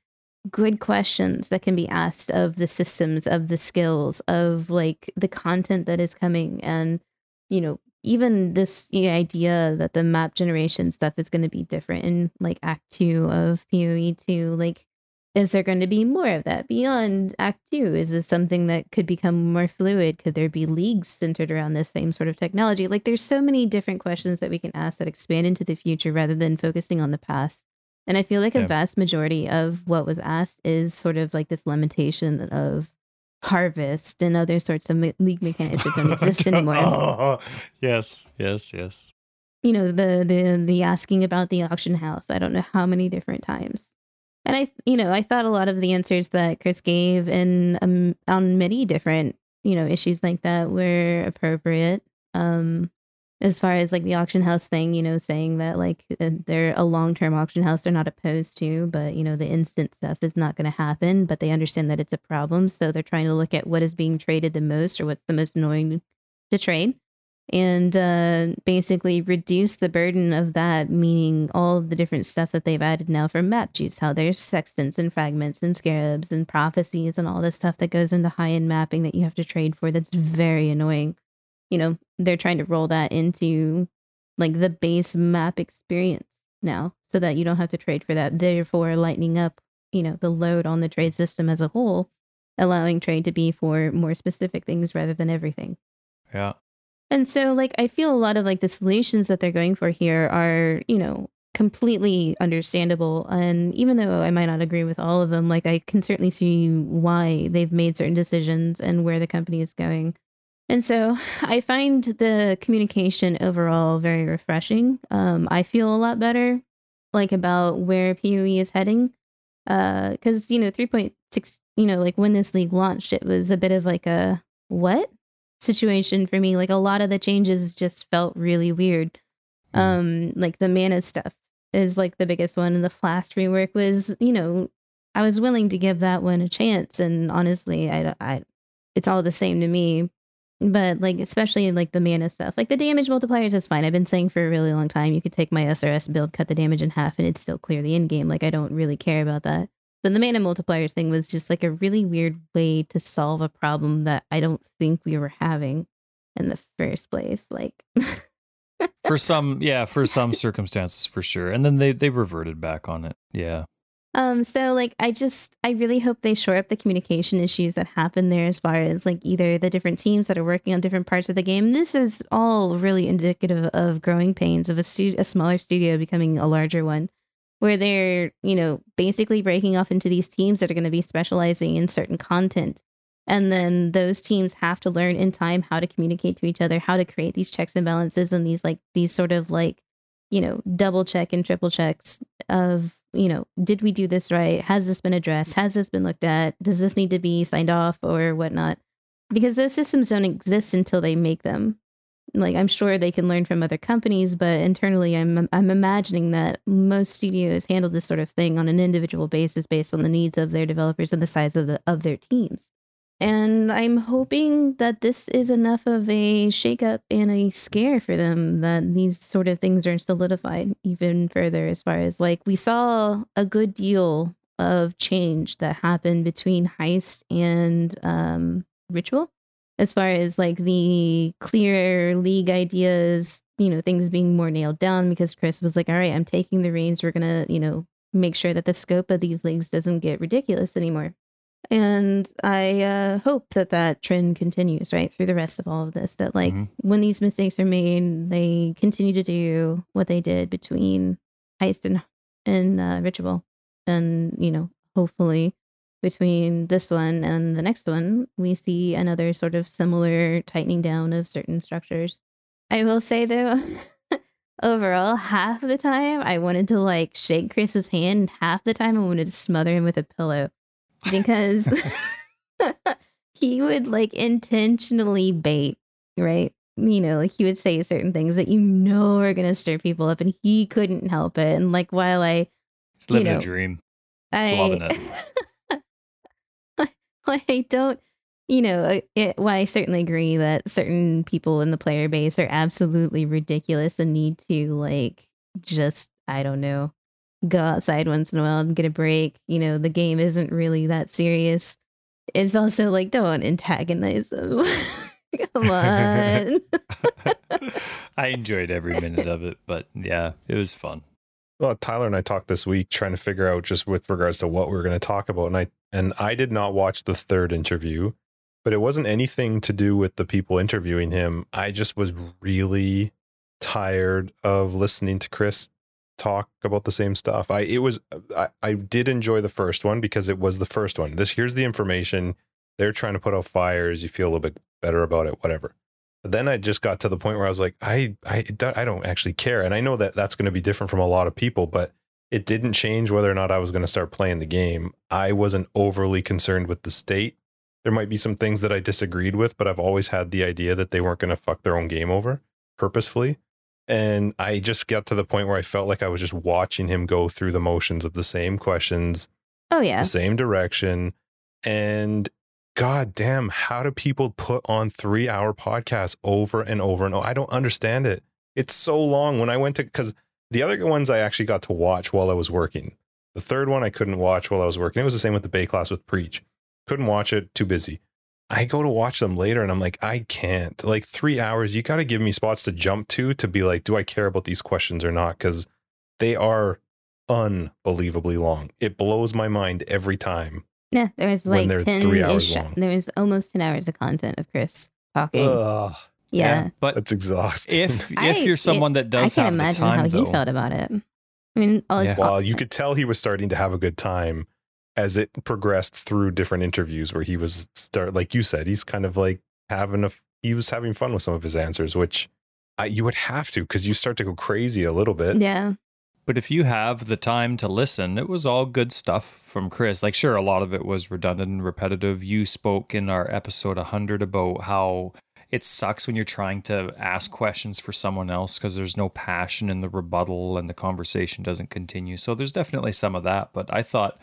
Speaker 3: good questions that can be asked of the systems of the skills of like the content that is coming and you know even this idea that the map generation stuff is going to be different in like Act Two of PoE two, like is there going to be more of that beyond Act Two? Is this something that could become more fluid? Could there be leagues centered around this same sort of technology? Like, there's so many different questions that we can ask that expand into the future rather than focusing on the past. And I feel like
Speaker 2: Yeah.
Speaker 3: a vast majority of what was asked is sort of like this lamentation of harvest and other sorts of me- league mechanics that don't exist anymore.
Speaker 2: Oh, yes, yes, yes.
Speaker 3: you know the the the asking about the auction house i don't know how many different times and i you know i thought a lot of the answers that chris gave in um, on many different you know issues like that were appropriate um as far as like the auction house thing you know saying that like uh, they're a long-term auction house they're not opposed to but you know the instant stuff is not going to happen but they understand that it's a problem so they're trying to look at what is being traded the most or what's the most annoying to trade and uh, basically reduce the burden of that, meaning all the different stuff that they've added now for map juice, how there's sextants and fragments and scarabs and prophecies and all this stuff that goes into high end mapping that you have to trade for that's very annoying. You know, they're trying to roll that into like the base map experience now so that you don't have to trade for that, therefore lightening up, you know, the load on the trade system as a whole, allowing trade to be for more specific things rather than everything.
Speaker 2: Yeah.
Speaker 3: And so, like, I feel a lot of like the solutions that they're going for here are, you know, completely understandable. And even though I might not agree with all of them, like, I can certainly see why they've made certain decisions and where the company is going. And so I find the communication overall very refreshing. Um, I feel a lot better, like, about where PoE is heading. Because, you know, 3.6, you know, like when this league launched, it was a bit of like a what? situation for me. Like a lot of the changes just felt really weird.
Speaker 2: Mhm.
Speaker 3: Um, like the mana stuff is like the biggest one, and the Flask rework was, you know, I was willing to give that one a chance, and honestly, I, I, it's all the same to me. But like, especially like the mana stuff, like the damage multipliers is fine. I've been saying for a really long time, you could take my SRS build, cut the damage in half, and it'd still clear the end game. Like I don't really care about that. But the mana multipliers thing was just like a really weird way to solve a problem that I don't think we were having in the first place. Like,
Speaker 2: For some, yeah, for some circumstances, for sure. And then they they reverted back on it. Yeah.
Speaker 3: Um, so like I just I really hope they shore up the communication issues that happen there as far as like either the different teams that are working on different parts of the game. This is all really indicative of growing pains of a stu- a smaller studio becoming a larger one. Where they're, you know, basically breaking off into these teams that are going to be specializing in certain content. And then those teams have to learn in time how to communicate to each other, how to create these checks and balances and these like these sort of like, you know, double check and triple checks of, you know, did we do this right? Has this been addressed? Has this been looked at? Does this need to be signed off or whatnot? Because those systems don't exist until they make them. Like I'm sure they can learn from other companies, but internally I'm I'm imagining that most studios handle this sort of thing on an individual basis based on the needs of their developers and the size of the of their teams. And I'm hoping that this is enough of a shakeup and a scare for them that these sort of things are solidified even further as far as like we saw a good deal of change that happened between heist and um ritual as far as like the clear league ideas, you know, things being more nailed down because Chris was like, all right, I'm taking the reins. We're going to, you know, make sure that the scope of these leagues doesn't get ridiculous anymore. And I uh, hope that that trend continues right through the rest of all of this. That like
Speaker 2: Mhm.
Speaker 3: when these mistakes are made, they continue to do what they did between heist and and uh, ritual, and you know, hopefully between this one and the next one, we see another sort of similar tightening down of certain structures. I will say though, overall, half the time I wanted to like shake Chris's hand, half the time I wanted to smother him with a pillow because he would like intentionally bait, right? You know, like he would say certain things that you know are going to stir people up, and he couldn't help it. And like while I
Speaker 2: He's living
Speaker 3: know,
Speaker 2: a dream.
Speaker 3: I,
Speaker 2: loving
Speaker 3: I don't, you know, it, well, I certainly agree that certain people in the player base are absolutely ridiculous and need to, like, just, I don't know, go outside once in a while and get a break. You know, the game isn't really that serious. It's also like, don't antagonize them. Come on.
Speaker 2: I enjoyed every minute of it, but yeah, it was fun.
Speaker 1: Well, Tyler and I talked this week trying to figure out just with regards to what we were going to talk about, and I and I did not watch the third interview, but it wasn't anything to do with the people interviewing him. I just was really tired of listening to Chris talk about the same stuff. I it was I, I did enjoy the first one because it was the first one. This here's the information. They're trying to put out fires. You feel a little bit better about it, whatever. But then I just got to the point where I was like, I I I don't actually care, and I know that that's going to be different from a lot of people, but it didn't change whether or not I was going to start playing the game. I wasn't overly concerned with the state. There might be some things that I disagreed with, but I've always had the idea that they weren't going to fuck their own game over purposefully. And I just got to the point where I felt like I was just watching him go through the motions of the same questions,
Speaker 3: Oh yeah.
Speaker 1: the same direction. And god damn, how do people put on three hour podcasts over and over and over? I don't understand it. It's so long. When I went to, because the other ones I actually got to watch while I was working. The third one I couldn't watch while I was working. It was the same with the Baeclast with Preach. Couldn't watch it, too busy. I go to watch them later and I'm like, I can't. Like three hours, you got to give me spots to jump to to be like, do I care about these questions or not? Because they are unbelievably long. It blows my mind every time.
Speaker 3: Yeah, there was like
Speaker 1: they're
Speaker 3: ten
Speaker 1: three hours
Speaker 3: ish.
Speaker 1: long.
Speaker 3: There was almost ten hours of content of Chris talking.
Speaker 1: Ugh,
Speaker 3: yeah.
Speaker 2: but
Speaker 1: that's exhausting.
Speaker 2: if if
Speaker 3: I-
Speaker 2: you're someone that does, I
Speaker 3: can't
Speaker 2: have the
Speaker 3: imagine
Speaker 2: time,
Speaker 3: how he felt about it. I mean, all it's
Speaker 2: Yeah.
Speaker 1: well, you could tell he was starting to have a good time as it progressed through different interviews where he was start like you said, he's kind of like having a he was having fun with some of his answers, which I, you would have to because you start to go crazy a little bit.
Speaker 3: yeah.
Speaker 2: But if you have the time to listen, it was all good stuff from Chris. Like, sure, a lot of it was redundant and repetitive. You spoke in our episode 100 about how it sucks when you're trying to ask questions for someone else because there's no passion in the rebuttal and the conversation doesn't continue. So there's definitely some of that. But I thought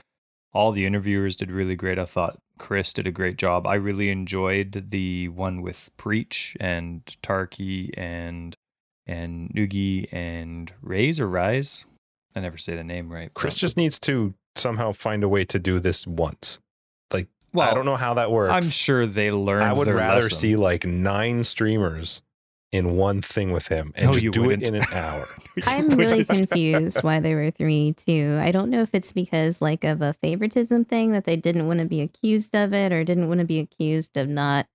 Speaker 2: all the interviewers did really great. I thought Chris did a great job. I really enjoyed the one with Preach and Tarke and and Noogie and Raise or Rise. I never say the name right.
Speaker 1: Chris
Speaker 2: but-
Speaker 1: just needs to somehow find a way to do this once. Like
Speaker 2: well,
Speaker 1: I don't know how that works.
Speaker 2: I'm sure they learned.
Speaker 1: I would rather
Speaker 2: lesson.
Speaker 1: see like nine streamers in one thing with him and
Speaker 2: No,
Speaker 1: just
Speaker 2: you
Speaker 1: do
Speaker 2: wouldn't.
Speaker 1: it in an hour.
Speaker 3: I'm really confused why there were three too. I don't know if it's because like of a favoritism thing that they didn't want to be accused of it or didn't want to be accused of not,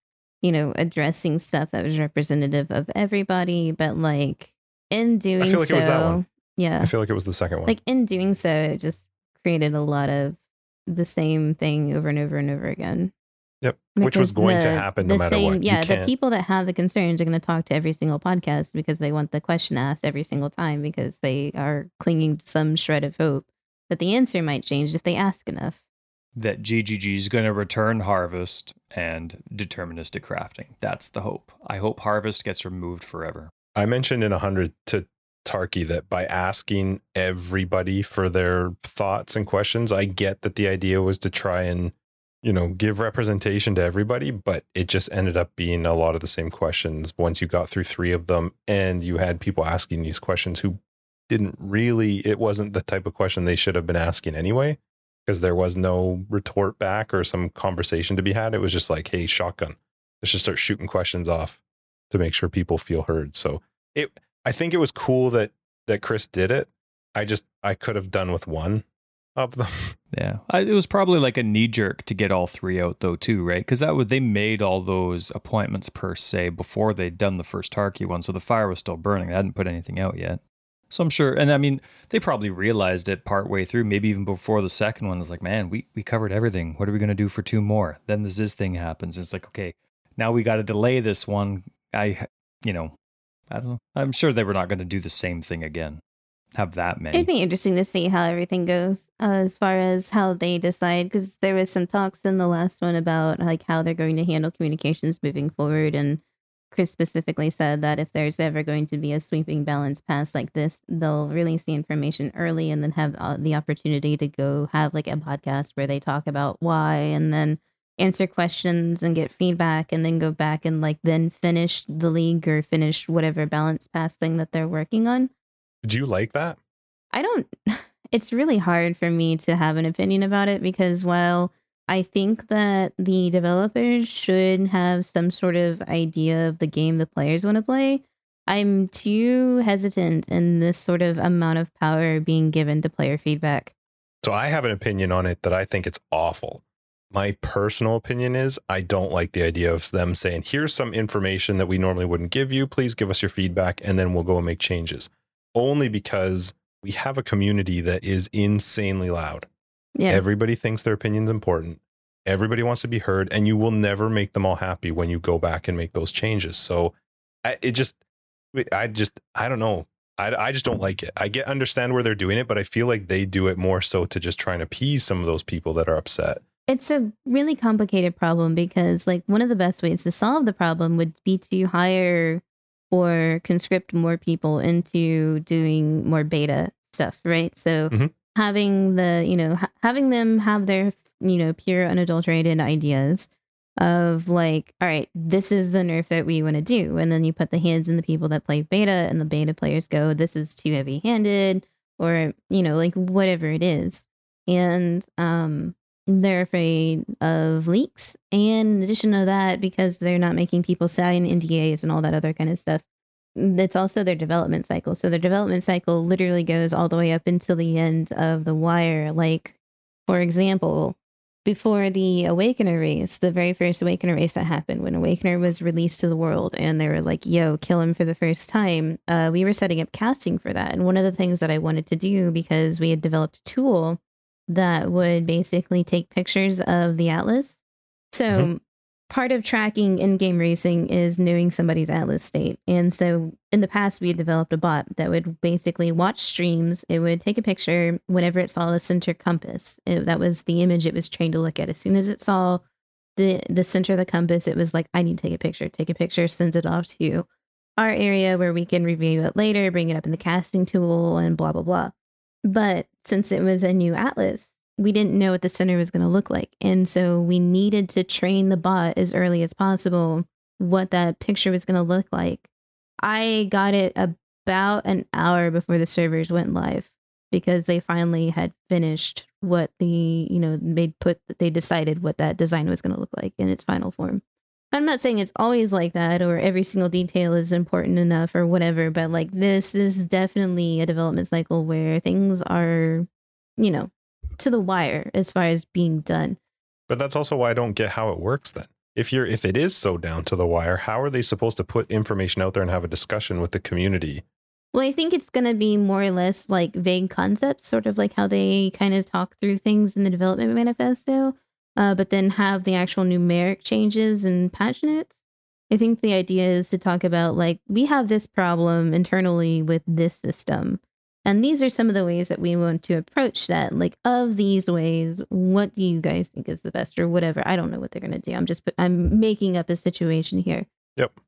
Speaker 3: you know, addressing stuff that was representative of everybody. But like in doing I
Speaker 1: feel like
Speaker 3: so,
Speaker 1: it was that one.
Speaker 3: yeah,
Speaker 1: I feel like it was the second one.
Speaker 3: like in doing so, it just created a lot of the same thing over and over and over again.
Speaker 1: Yep. Which was
Speaker 3: Because
Speaker 1: going to
Speaker 3: the-
Speaker 1: happen no
Speaker 3: the
Speaker 1: matter what.
Speaker 3: Yeah, the people that have the concerns are going to talk to every single podcast because they want the question asked every single time because they are clinging to some shred of hope that the answer might change if they ask enough.
Speaker 2: that GGG is going to return Harvest and deterministic crafting. That's the hope. I hope Harvest gets removed forever.
Speaker 1: I mentioned in 100 to Tarke that by asking everybody for their thoughts and questions, I get that the idea was to try and, you know, give representation to everybody, but it just ended up being a lot of the same questions once you got through three of them and you had people asking these questions who didn't really, it wasn't the type of question they should have been asking anyway, because there was no retort back or some conversation to be had. It was just like, hey, shotgun, let's just start shooting questions off to make sure people feel heard. So it, I think it was cool that that Chris did it. I just I could have done with one of them.
Speaker 2: Yeah, I, it was probably like a knee jerk to get all three out though too, right? Because that would they made all those appointments per se before they'd done the first Tarke one, so the fire was still burning. They hadn't put anything out yet. So I'm sure, and I mean, they probably realized it part way through, maybe even before the second one. It's like, man, we we covered everything. What are we gonna do for two more? Then this this thing happens. It's like, okay, now we got to delay this one. I, you know, I don't know. I'm sure they were not going to do the same thing again. Have that many.
Speaker 3: It'd be interesting to see how everything goes uh, as far as how they decide because there was some talks in the last one about like how they're going to handle communications moving forward and Chris specifically said that if there's ever going to be a sweeping balance pass like this, they'll release the information early and then have uh, the opportunity to go have like a podcast where they talk about why and then answer questions and get feedback and then go back and like then finish the league or finish whatever balance pass thing that they're working on.
Speaker 1: Did you like that?
Speaker 3: I don't. It's really hard for me to have an opinion about it because while I think that the developers should have some sort of idea of the game the players want to play, I'm too hesitant in this sort of amount of power being given to player feedback.
Speaker 1: So I have an opinion on it that I think it's awful. My personal opinion is I don't like the idea of them saying, here's some information that we normally wouldn't give you. Please give us your feedback and then we'll go and make changes. Only because we have a community that is insanely loud.
Speaker 3: Yeah.
Speaker 1: Everybody thinks their opinion's important. Everybody wants to be heard, and you will never make them all happy when you go back and make those changes. So I, it just, I just, I don't know. I, I just don't like it. I get understand where they're doing it, but I feel like they do it more so to just try and appease some of those people that are upset.
Speaker 3: It's a really complicated problem because, like, one of the best ways to solve the problem would be to hire or conscript more people into doing more beta stuff, right? So
Speaker 1: Mhm.
Speaker 3: having the, you know, ha- having them have their, you know, pure unadulterated ideas of like, all right, this is the nerf that we want to do. And then you put the hands in the people that play beta and the beta players go, this is too heavy handed or, you know, like whatever it is. And um they're afraid of leaks. And in addition to that, because they're not making people sign NDAs and all that other kind of stuff, it's also their development cycle. So their development cycle literally goes all the way up until the end of the wire. Like, for example, before the Awakener race, the very first Awakener race that happened, when Awakener was released to the world and they were like, yo, kill him for the first time, uh, we were setting up casting for that. And one of the things that I wanted to do, because we had developed a tool that would basically take pictures of the atlas. So mm-hmm. part of tracking in-game racing is knowing somebody's atlas state. And so in the past we had developed a bot that would basically watch streams. It would take a picture whenever it saw the center compass. It- that was the image it was trained to look at. As soon as it saw the the center of the compass, it was like, I need to take a picture. Take a picture, sends it off to our area where we can review it later, bring it up in the casting tool, and blah blah blah. But since it was a new atlas, we didn't know what the center was going to look like. And so we needed to train the bot as early as possible what that picture was going to look like. I got it about an hour before the servers went live because they finally had finished what the, you know, they put, they decided what that design was going to look like in its final form. I'm not saying it's always like that or every single detail is important enough or whatever, but like this is definitely a development cycle where things are, you know, to the wire as far as being done.
Speaker 1: But that's also why I don't get how it works then. If you're if it is so down to the wire, how are they supposed to put information out there and have a discussion with the community?
Speaker 3: Well, I think it's going to be more or less like vague concepts, sort of like how they kind of talk through things in the development manifesto, uh, but then have the actual numeric changes and patch notes. I think the idea is to talk about like, we have this problem internally with this system. And these are some of the ways that we want to approach that. Like, of these ways, what do you guys think is the best or whatever? I don't know what they're going to do. I'm just, put, I'm making up a situation here.
Speaker 1: Yep.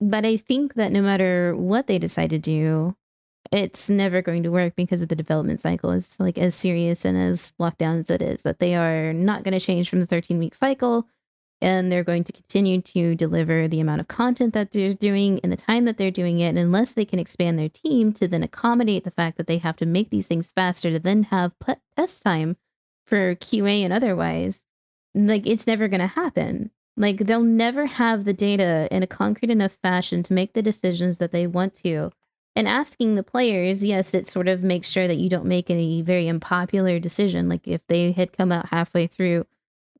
Speaker 3: But I think that no matter what they decide to do, it's never going to work because of the development cycle. It's like as serious and as locked down as it is, that they are not going to change from the 13 week cycle and they're going to continue to deliver the amount of content that they're doing in the time that they're doing it. And unless they can expand their team to then accommodate the fact that they have to make these things faster to then have test time for QA and otherwise, like it's never going to happen. Like they'll never have the data in a concrete enough fashion to make the decisions that they want to. And asking the players, yes, it sort of makes sure that you don't make any very unpopular decision. Like if they had come out halfway through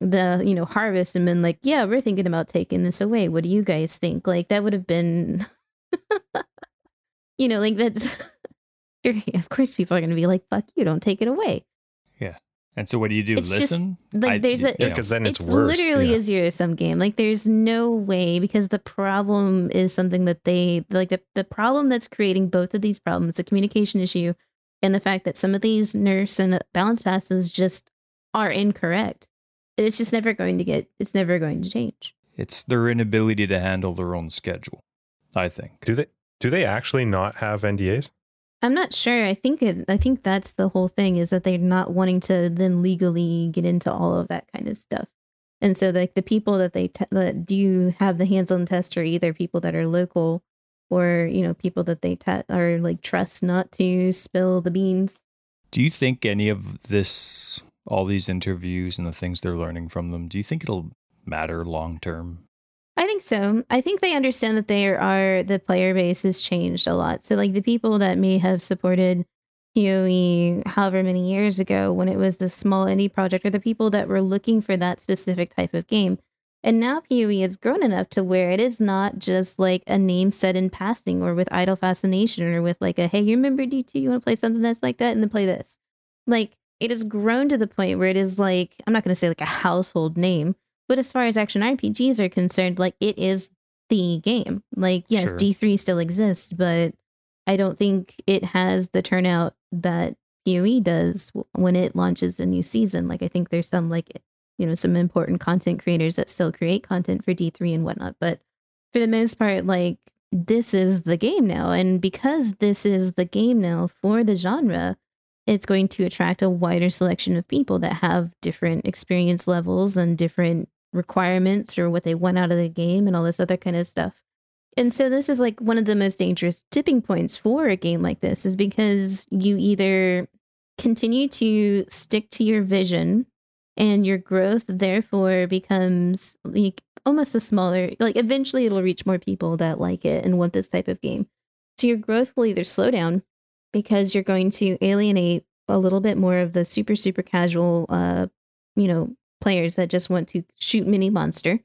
Speaker 3: the, you know, harvest and been like, yeah, we're thinking about taking this away. What do you guys think? Like that would have been, you know, like that's, of course people are going to be like, fuck you, don't take it away.
Speaker 2: And so what do you do?
Speaker 3: It's just,
Speaker 2: Listen?
Speaker 3: like
Speaker 2: I-
Speaker 3: there's a
Speaker 2: you
Speaker 1: Yeah, because then it's,
Speaker 3: it's
Speaker 1: worse.
Speaker 3: literally
Speaker 1: yeah.
Speaker 3: a zero sum game. Like there's no way because the problem is something that they like the, the problem that's creating both of these problems, the communication issue and the fact that some of these nerfs and balance passes just are incorrect. It's just never going to get it's never going to change.
Speaker 2: it's their inability to handle their own schedule, I think.
Speaker 1: Do they do they actually not have NDAs?
Speaker 3: I'm not sure. I think it, I think that's the whole thing is that they're not wanting to then legally get into all of that kind of stuff. And so like the people that they te- that do have the hands-on test are either people that are local or you know people that they te- are like trust not to spill the beans.
Speaker 2: Do you think any of this, all these interviews and the things they're learning from them, do you think it'll matter long term?
Speaker 3: I think so. I think they understand that there are the player base has changed a lot. So like the people that may have supported PoE however many years ago when it was the small indie project are the people that were looking for that specific type of game. And now PoE has grown enough to where it is not just like a name said in passing or with idle fascination or with like a hey, you remember D2, you want to play something that's like that and then play this. Like it has grown to the point where it is like I'm not gonna say like a household name, but as far as action RPGs are concerned, like it is the game. Like, yes,
Speaker 2: Sure.
Speaker 3: D3 still exists, but I don't think it has the turnout that PoE does when it launches a new season. Like, I think there's some, like, you know, some important content creators that still create content for D3 and whatnot. But for the most part, like, this is the game now. And because this is the game now for the genre, it's going to attract a wider selection of people that have different experience levels and different requirements or what they want out of the game and all this other kind of stuff. And so this is like one of the most dangerous tipping points for a game like this is because you either continue to stick to your vision and your growth therefore becomes like almost a smaller like eventually it'll reach more people that like it and want this type of game. So your growth will either slow down because you're going to alienate a little bit more of the super super casual uh you know players that just want to shoot mini monster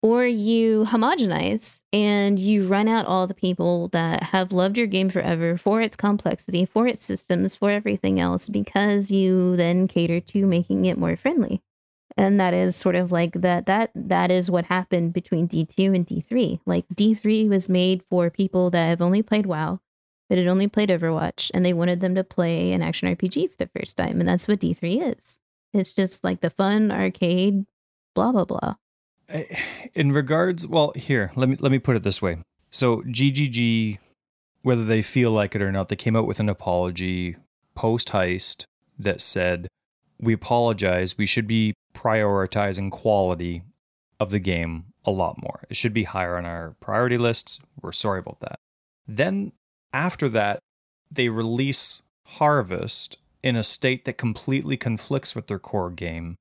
Speaker 3: or you homogenize and you run out all the people that have loved your game forever for its complexity for its systems for everything else because you then cater to making it more friendly and that is sort of like that that that is what happened between D2 and D3 like D3 was made for people that have only played WoW that had only played Overwatch and they wanted them to play an action RPG for the first time. And that's what D3 is. It's just like the fun arcade, blah, blah, blah.
Speaker 2: Eh, in regards well here let me let me put it this way. So ggg whether they feel like it or not they came out with an apology post heist that said we apologize. We should be prioritizing quality of the game a lot more. It should be higher on our priority lists. We're sorry about that. Then after that they release harvest in a state that completely conflicts with their core game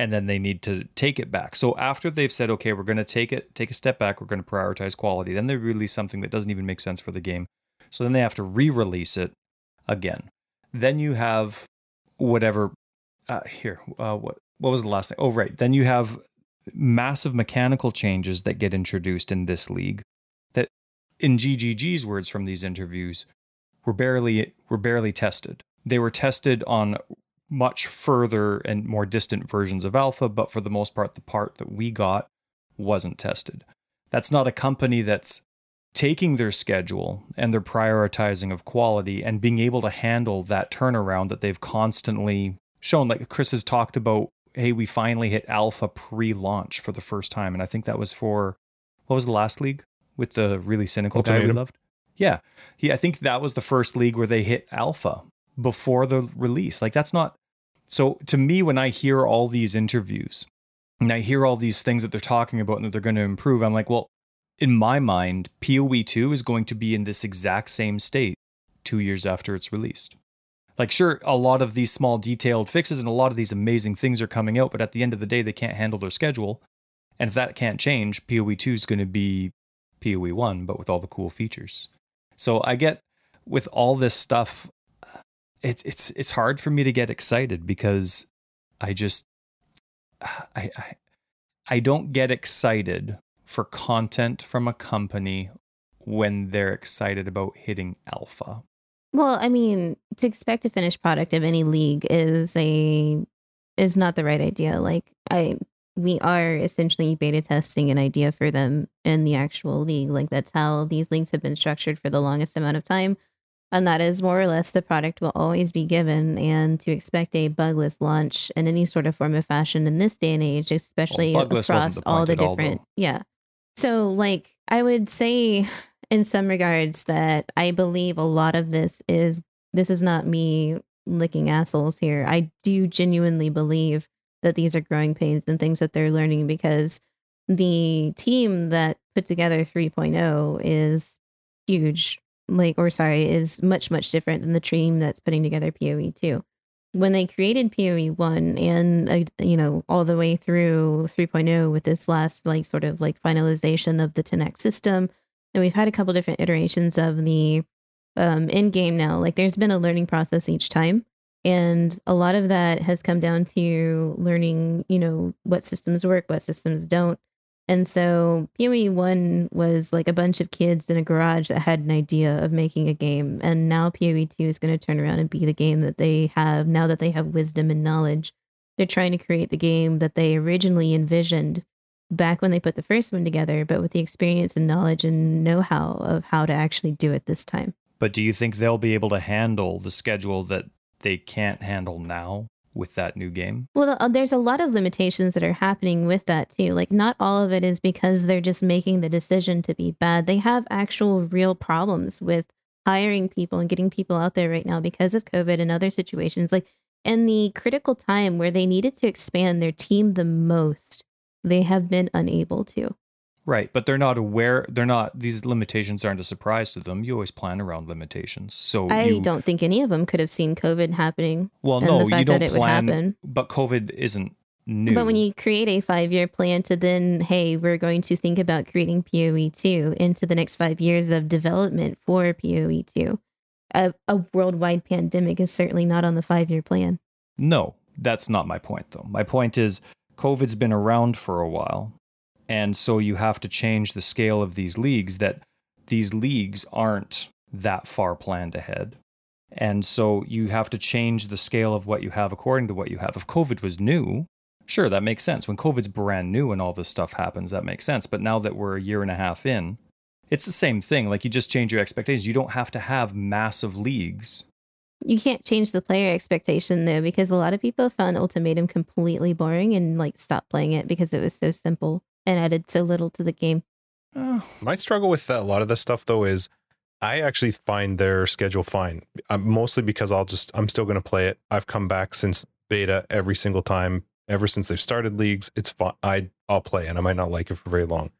Speaker 2: and then they need to take it back. So after they've said, okay, we're going to take it, take a step back, we're going to prioritize quality, then they release something that doesn't even make sense for the game. So then they have to re-release it again. Then you have whatever. Uh, here, uh, what what was the last thing? Oh, right. Then you have massive mechanical changes that get introduced in this league. That, in GGG's words from these interviews, were barely were barely tested. They were tested on much further and more distant versions of alpha, but for the most part, the part that we got wasn't tested. That's not a company that's taking their schedule and their prioritizing of quality and being able to handle that turnaround that they've constantly shown. Like Chris has talked about, hey, we finally hit alpha pre launch for the first time. And I think that was for, what was the last league with the really cynical guy we loved? Yeah. He, I think that was the first league where they hit alpha before the release. Like that's not so to me when I hear all these interviews and I hear all these things that they're talking about and that they're going to improve, I'm like, well, in my mind, PoE 2 is going to be in this exact same state 2 years after it's released. Like sure, a lot of these small detailed fixes and a lot of these amazing things are coming out, but at the end of the day they can't handle their schedule. And if that can't change, PoE 2 is going to be PoE 1 but with all the cool features. So I get with all this stuff it, it's it's hard for me to get excited because I just I, I I don't get excited for content from a company when they're excited about hitting alpha.
Speaker 3: Well, I mean, to expect a finished product of any league is a is not the right idea. Like I we are essentially beta testing an idea for them in the actual league. Like that's how these leagues have been structured for the longest amount of time. And that is more or less the product will always be given. And to expect a bugless launch in any sort of form of fashion in this day and age, especially
Speaker 2: wasn't
Speaker 3: across
Speaker 2: the
Speaker 3: all the
Speaker 2: at all,
Speaker 3: different, yeah. So, like, I would say in some regards that I believe a lot of this is this is not me licking assholes here. I do genuinely believe that these are growing pains and things that they're learning because the team that put together 3.0 is huge like or sorry is much much different than the team that's putting together poe 2 when they created PoE 1 and, uh, you know, all the way through 3.0 with this last, like, sort of like finalization of the 10x system. And we've had a couple different iterations of the um, in game now. Like, there's been a learning process each time. And a lot of that has come down to learning, you know, what systems work, what systems don't. And so PoE 1 was like a bunch of kids in a garage that had an idea of making a game. And now PoE 2 is going to turn around and be the game that they have now that they have wisdom and knowledge. They're trying to create the game that they originally envisioned back when they put the first one together, but with the experience and knowledge and know how of how to actually do it this time.
Speaker 2: But do you think they'll be able to handle the schedule that they can't handle now? With that new game?
Speaker 3: Well, uh, there's a lot of limitations that are happening with that too. Like, not all of it is because they're just making the decision to be bad. They have actual real problems with hiring people and getting people out there right now because of COVID and other situations. Like, in the critical time where they needed to expand their team the most, they have been unable to.
Speaker 2: Right, but they're not aware. They're not. These limitations aren't a surprise to them. You always plan around limitations. So
Speaker 3: I
Speaker 2: you,
Speaker 3: don't think any of them could have seen COVID happening.
Speaker 2: Well, no, you don't plan. But COVID isn't new.
Speaker 3: But when you create a five-year plan to then, hey, we're going to think about creating PoE two into the next five years of development for PoE two, a, a worldwide pandemic is certainly not on the five-year plan.
Speaker 2: No, that's not my point, though. My point is COVID's been around for a while and so you have to change the scale of these leagues that these leagues aren't that far planned ahead. And so you have to change the scale of what you have according to what you have. If COVID was new, sure, that makes sense. When COVID's brand new and all this stuff happens, that makes sense. But now that we're a year and a half in, it's the same thing. Like you just change your expectations. You don't have to have massive leagues.
Speaker 3: You can't change the player expectation though, because a lot of people found Ultimatum completely boring and like stopped playing it because it was so simple and added so little to the game.
Speaker 1: Uh, my struggle with a lot of this stuff though is I actually find their schedule fine. I'm, mostly because I'll just I'm still going to play it. I've come back since beta every single time ever since they've started leagues. It's fun. I I'll play and I might not like it for very long.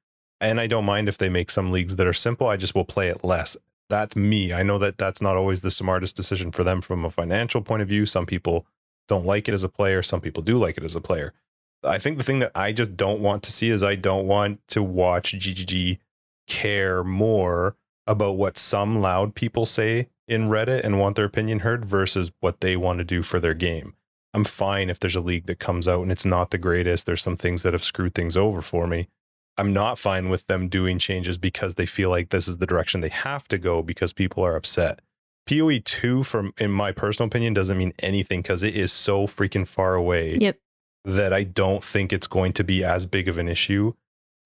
Speaker 1: And I don't mind if they make some leagues that are simple. I just will play it less. That's me. I know that that's not always the smartest decision for them from a financial point of view. Some people don't like it as a player. Some people do like it as a player. I think the thing that I just don't want to see is I don't want to watch GGG care more about what some loud people say in Reddit and want their opinion heard versus what they want to do for their game. I'm fine if there's a league that comes out and it's not the greatest. There's some things that have screwed things over for me. I'm not fine with them doing changes because they feel like this is the direction they have to go because people are upset. PoE 2 from in my personal opinion doesn't mean anything cuz it is so freaking far away.
Speaker 3: Yep
Speaker 1: that I don't think it's going to be as big of an issue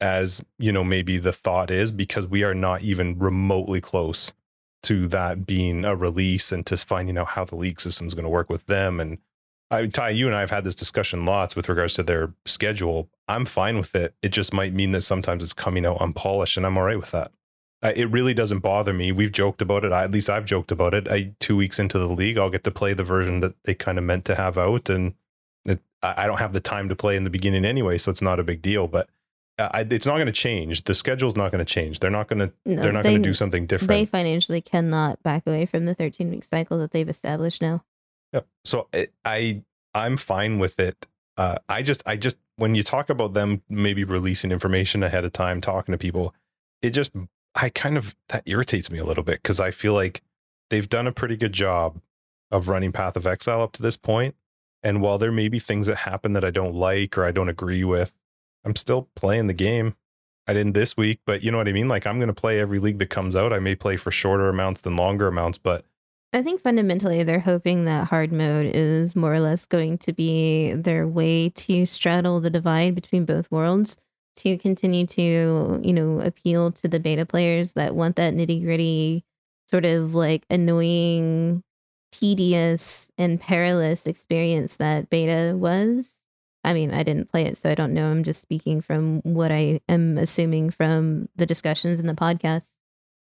Speaker 1: as, you know, maybe the thought is because we are not even remotely close to that being a release and to finding out how the league system is going to work with them. And I, Ty, you and I have had this discussion lots with regards to their schedule. I'm fine with it. It just might mean that sometimes it's coming out unpolished, and I'm all right with that. it really doesn't bother me. We've joked about it. I, at least I've joked about it. I, two weeks into the league, I'll get to play the version that they kind of meant to have out, and it, I don't have the time to play in the beginning anyway, so it's not a big deal. But uh, I, it's not going to change. The schedule's not going to change. They're not going to. No, they're not going to do something different.
Speaker 3: They financially cannot back away from the 13 week cycle that they've established now.
Speaker 1: Yep. So it, I I'm fine with it. Uh, I just I just when you talk about them maybe releasing information ahead of time, talking to people, it just I kind of that irritates me a little bit because I feel like they've done a pretty good job of running Path of Exile up to this point and while there may be things that happen that I don't like or I don't agree with, I'm still playing the game. I didn't this week, but you know what I mean? Like I'm going to play every league that comes out. I may play for shorter amounts than longer amounts, but
Speaker 3: I think fundamentally they're hoping that hard mode is more or less going to be their way to straddle the divide between both worlds to continue to, you know, appeal to the beta players that want that nitty gritty sort of like annoying tedious and perilous experience that beta was. I mean, I didn't play it, so I don't know. I'm just speaking from what I am assuming from the discussions in the podcast.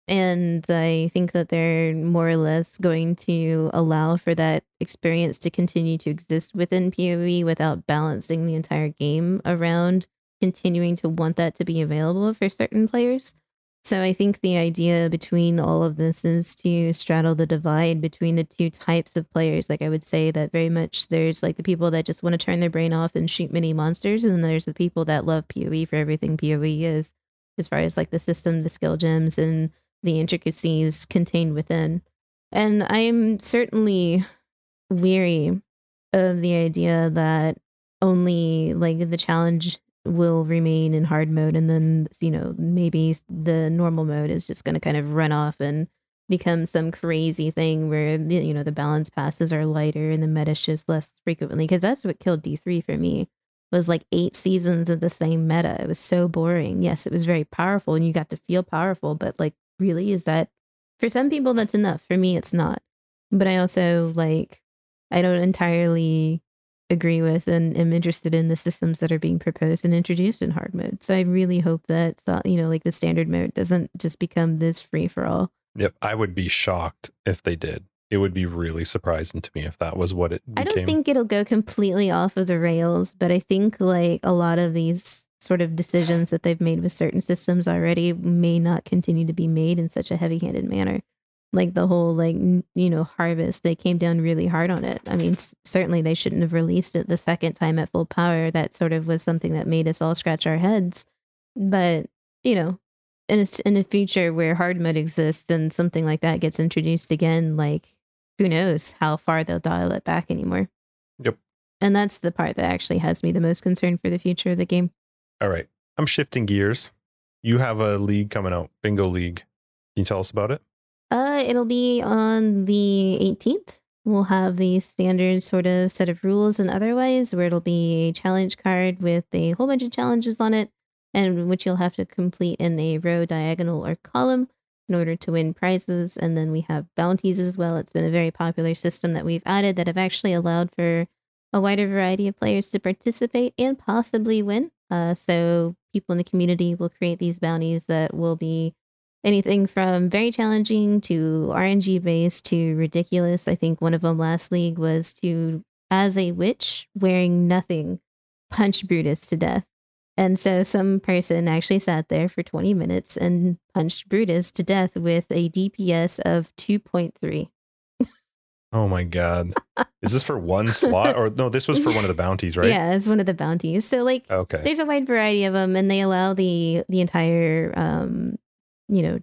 Speaker 3: And I think that they're more or less going to allow for that experience to continue to exist within PoE without balancing the entire game around continuing to want that to be available for certain players. So I think the idea between all of this is to straddle the divide between the two types of players. Like I would say that very much there's like the people that just want to turn their brain off and shoot mini monsters, and there's the people that love PoE for everything PoE is, as far as like the system, the skill gems, and the intricacies contained within. And I'm certainly weary of the idea that only like the challenge will remain in hard mode and then you know maybe the normal mode is just going to kind of run off and become some crazy thing where you know the balance passes are lighter and the meta shifts less frequently because that's what killed d3 for me was like eight seasons of the same meta. It was so boring. Yes it was very powerful and you got to feel powerful but like really is that for some people that's enough. For me it's not. But i also like i don't entirely agree with and am interested in the systems that are being proposed and introduced in hard mode. So I really hope that you know, like the standard mode doesn't just become this free for all.
Speaker 1: Yep, I would be shocked if they did. It would be really surprising to me if that was what it became.
Speaker 3: I don't think it'll go completely off of the rails, but I think like a lot of these sort of decisions that they've made with certain systems already may not continue to be made in such a heavy-handed manner like the whole like you know harvest they came down really hard on it i mean s- certainly they shouldn't have released it the second time at full power that sort of was something that made us all scratch our heads but you know in a, in a future where hard mode exists and something like that gets introduced again like who knows how far they'll dial it back anymore
Speaker 1: Yep.
Speaker 3: and that's the part that actually has me the most concerned for the future of the game
Speaker 1: All right. I'm shifting gears. You have a league coming out, Bingo League. Can you tell us about it?
Speaker 3: It'll be on the 18th. We'll have the standard sort of set of rules and otherwise, where it'll be a challenge card with a whole bunch of challenges on it, and which you'll have to complete in a row, diagonal, or column in order to win prizes. And then we have bounties as well. It's been a very popular system that we've added that have actually allowed for a wider variety of players to participate and possibly win. Uh, so people in the community will create these bounties that will be anything from very challenging to RNG based to ridiculous. I think one of them last league was to, as a witch wearing nothing, punch Brutus to death. And so some person actually sat there for 20 minutes and punched Brutus to death with a DPS of 2.3.
Speaker 1: Oh my god. Is this for one slot or no, this was for one of the bounties, right?
Speaker 3: Yeah, it's one of the bounties. So like
Speaker 1: Okay.
Speaker 3: there's a wide variety of them and they allow the the entire um you know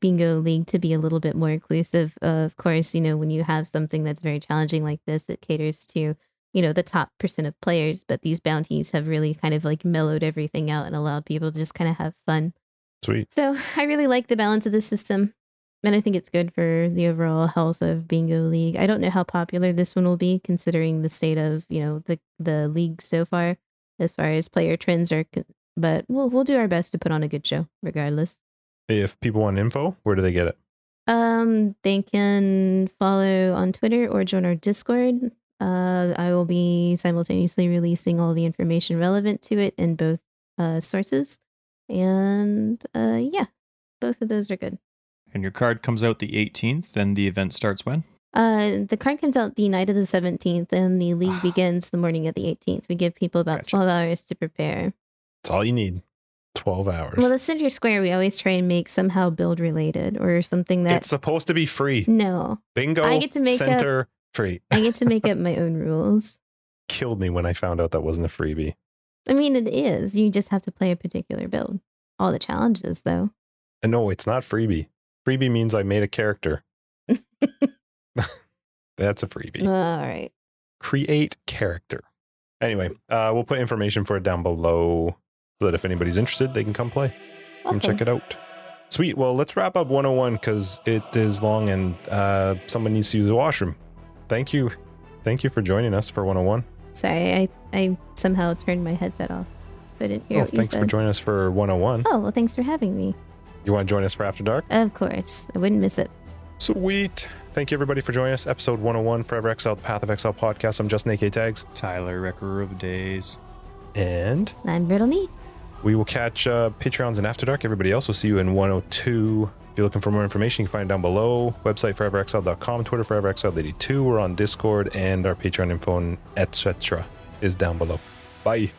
Speaker 3: bingo league to be a little bit more inclusive of course you know when you have something that's very challenging like this it caters to you know the top percent of players but these bounties have really kind of like mellowed everything out and allowed people to just kind of have fun.
Speaker 1: Sweet.
Speaker 3: so i really like the balance of the system and i think it's good for the overall health of bingo league. I don't know how popular this one will be considering the state of you know the the league so far as far as player trends are but we'll we'll do our best to put on a good show regardless
Speaker 1: If people want info, where do they get it?
Speaker 3: um they can follow on twitter or join our discord uh i will be simultaneously releasing all the information relevant to it in both uh sources and uh yeah both of those are good
Speaker 2: And your card comes out the 18th, and the event starts when?
Speaker 3: Uh, the card comes out the night of the 17th, and the league begins the morning of the 18th. We give people about
Speaker 2: Gotcha.
Speaker 3: 12 hours to prepare.
Speaker 1: That's all you need. 12 hours.
Speaker 3: Well, the Center Square, we always try and make somehow build related or something that.
Speaker 1: it's supposed to be free.
Speaker 3: no,
Speaker 1: Bingo
Speaker 3: I get to make up-
Speaker 1: center free.
Speaker 3: I get to make up my own rules.
Speaker 1: Killed me when I found out that wasn't a freebie.
Speaker 3: I mean, it is. You just have to play a particular build. All the challenges, though.
Speaker 1: And no, it's not freebie. Freebie means I made a character. That's a freebie.
Speaker 3: All right.
Speaker 1: create character. Anyway, uh, we'll put information for it down below so that if anybody's interested, they can come play and check it out. Sweet. Well, let's wrap up 101 because it is long and uh, someone needs to use the washroom. Thank you. Thank you for joining us for 101.
Speaker 3: Sorry, I, I somehow turned my headset off. I didn't hear
Speaker 1: Oh,
Speaker 3: what you
Speaker 1: thanks for joining us for 101.
Speaker 3: oh, well, thanks for having me.
Speaker 1: You want to join us for After Dark?
Speaker 3: Of course. I wouldn't miss it.
Speaker 1: Sweet. Thank you, everybody, for joining us. Episode 101, Forever Exile, the Path of Exile podcast. I'm Justin AK Tags.
Speaker 2: Tyler, Wrecker of Days.
Speaker 1: And
Speaker 3: I'm Brittany.
Speaker 1: We will catch uh, Patreons in After Dark. Everybody else we'll see you in 102. If you're looking for more information, you can find it down below. Website foreverexile.com, Twitter foreverexile82. We're on Discord, and our Patreon info, etc., is down below. Bye.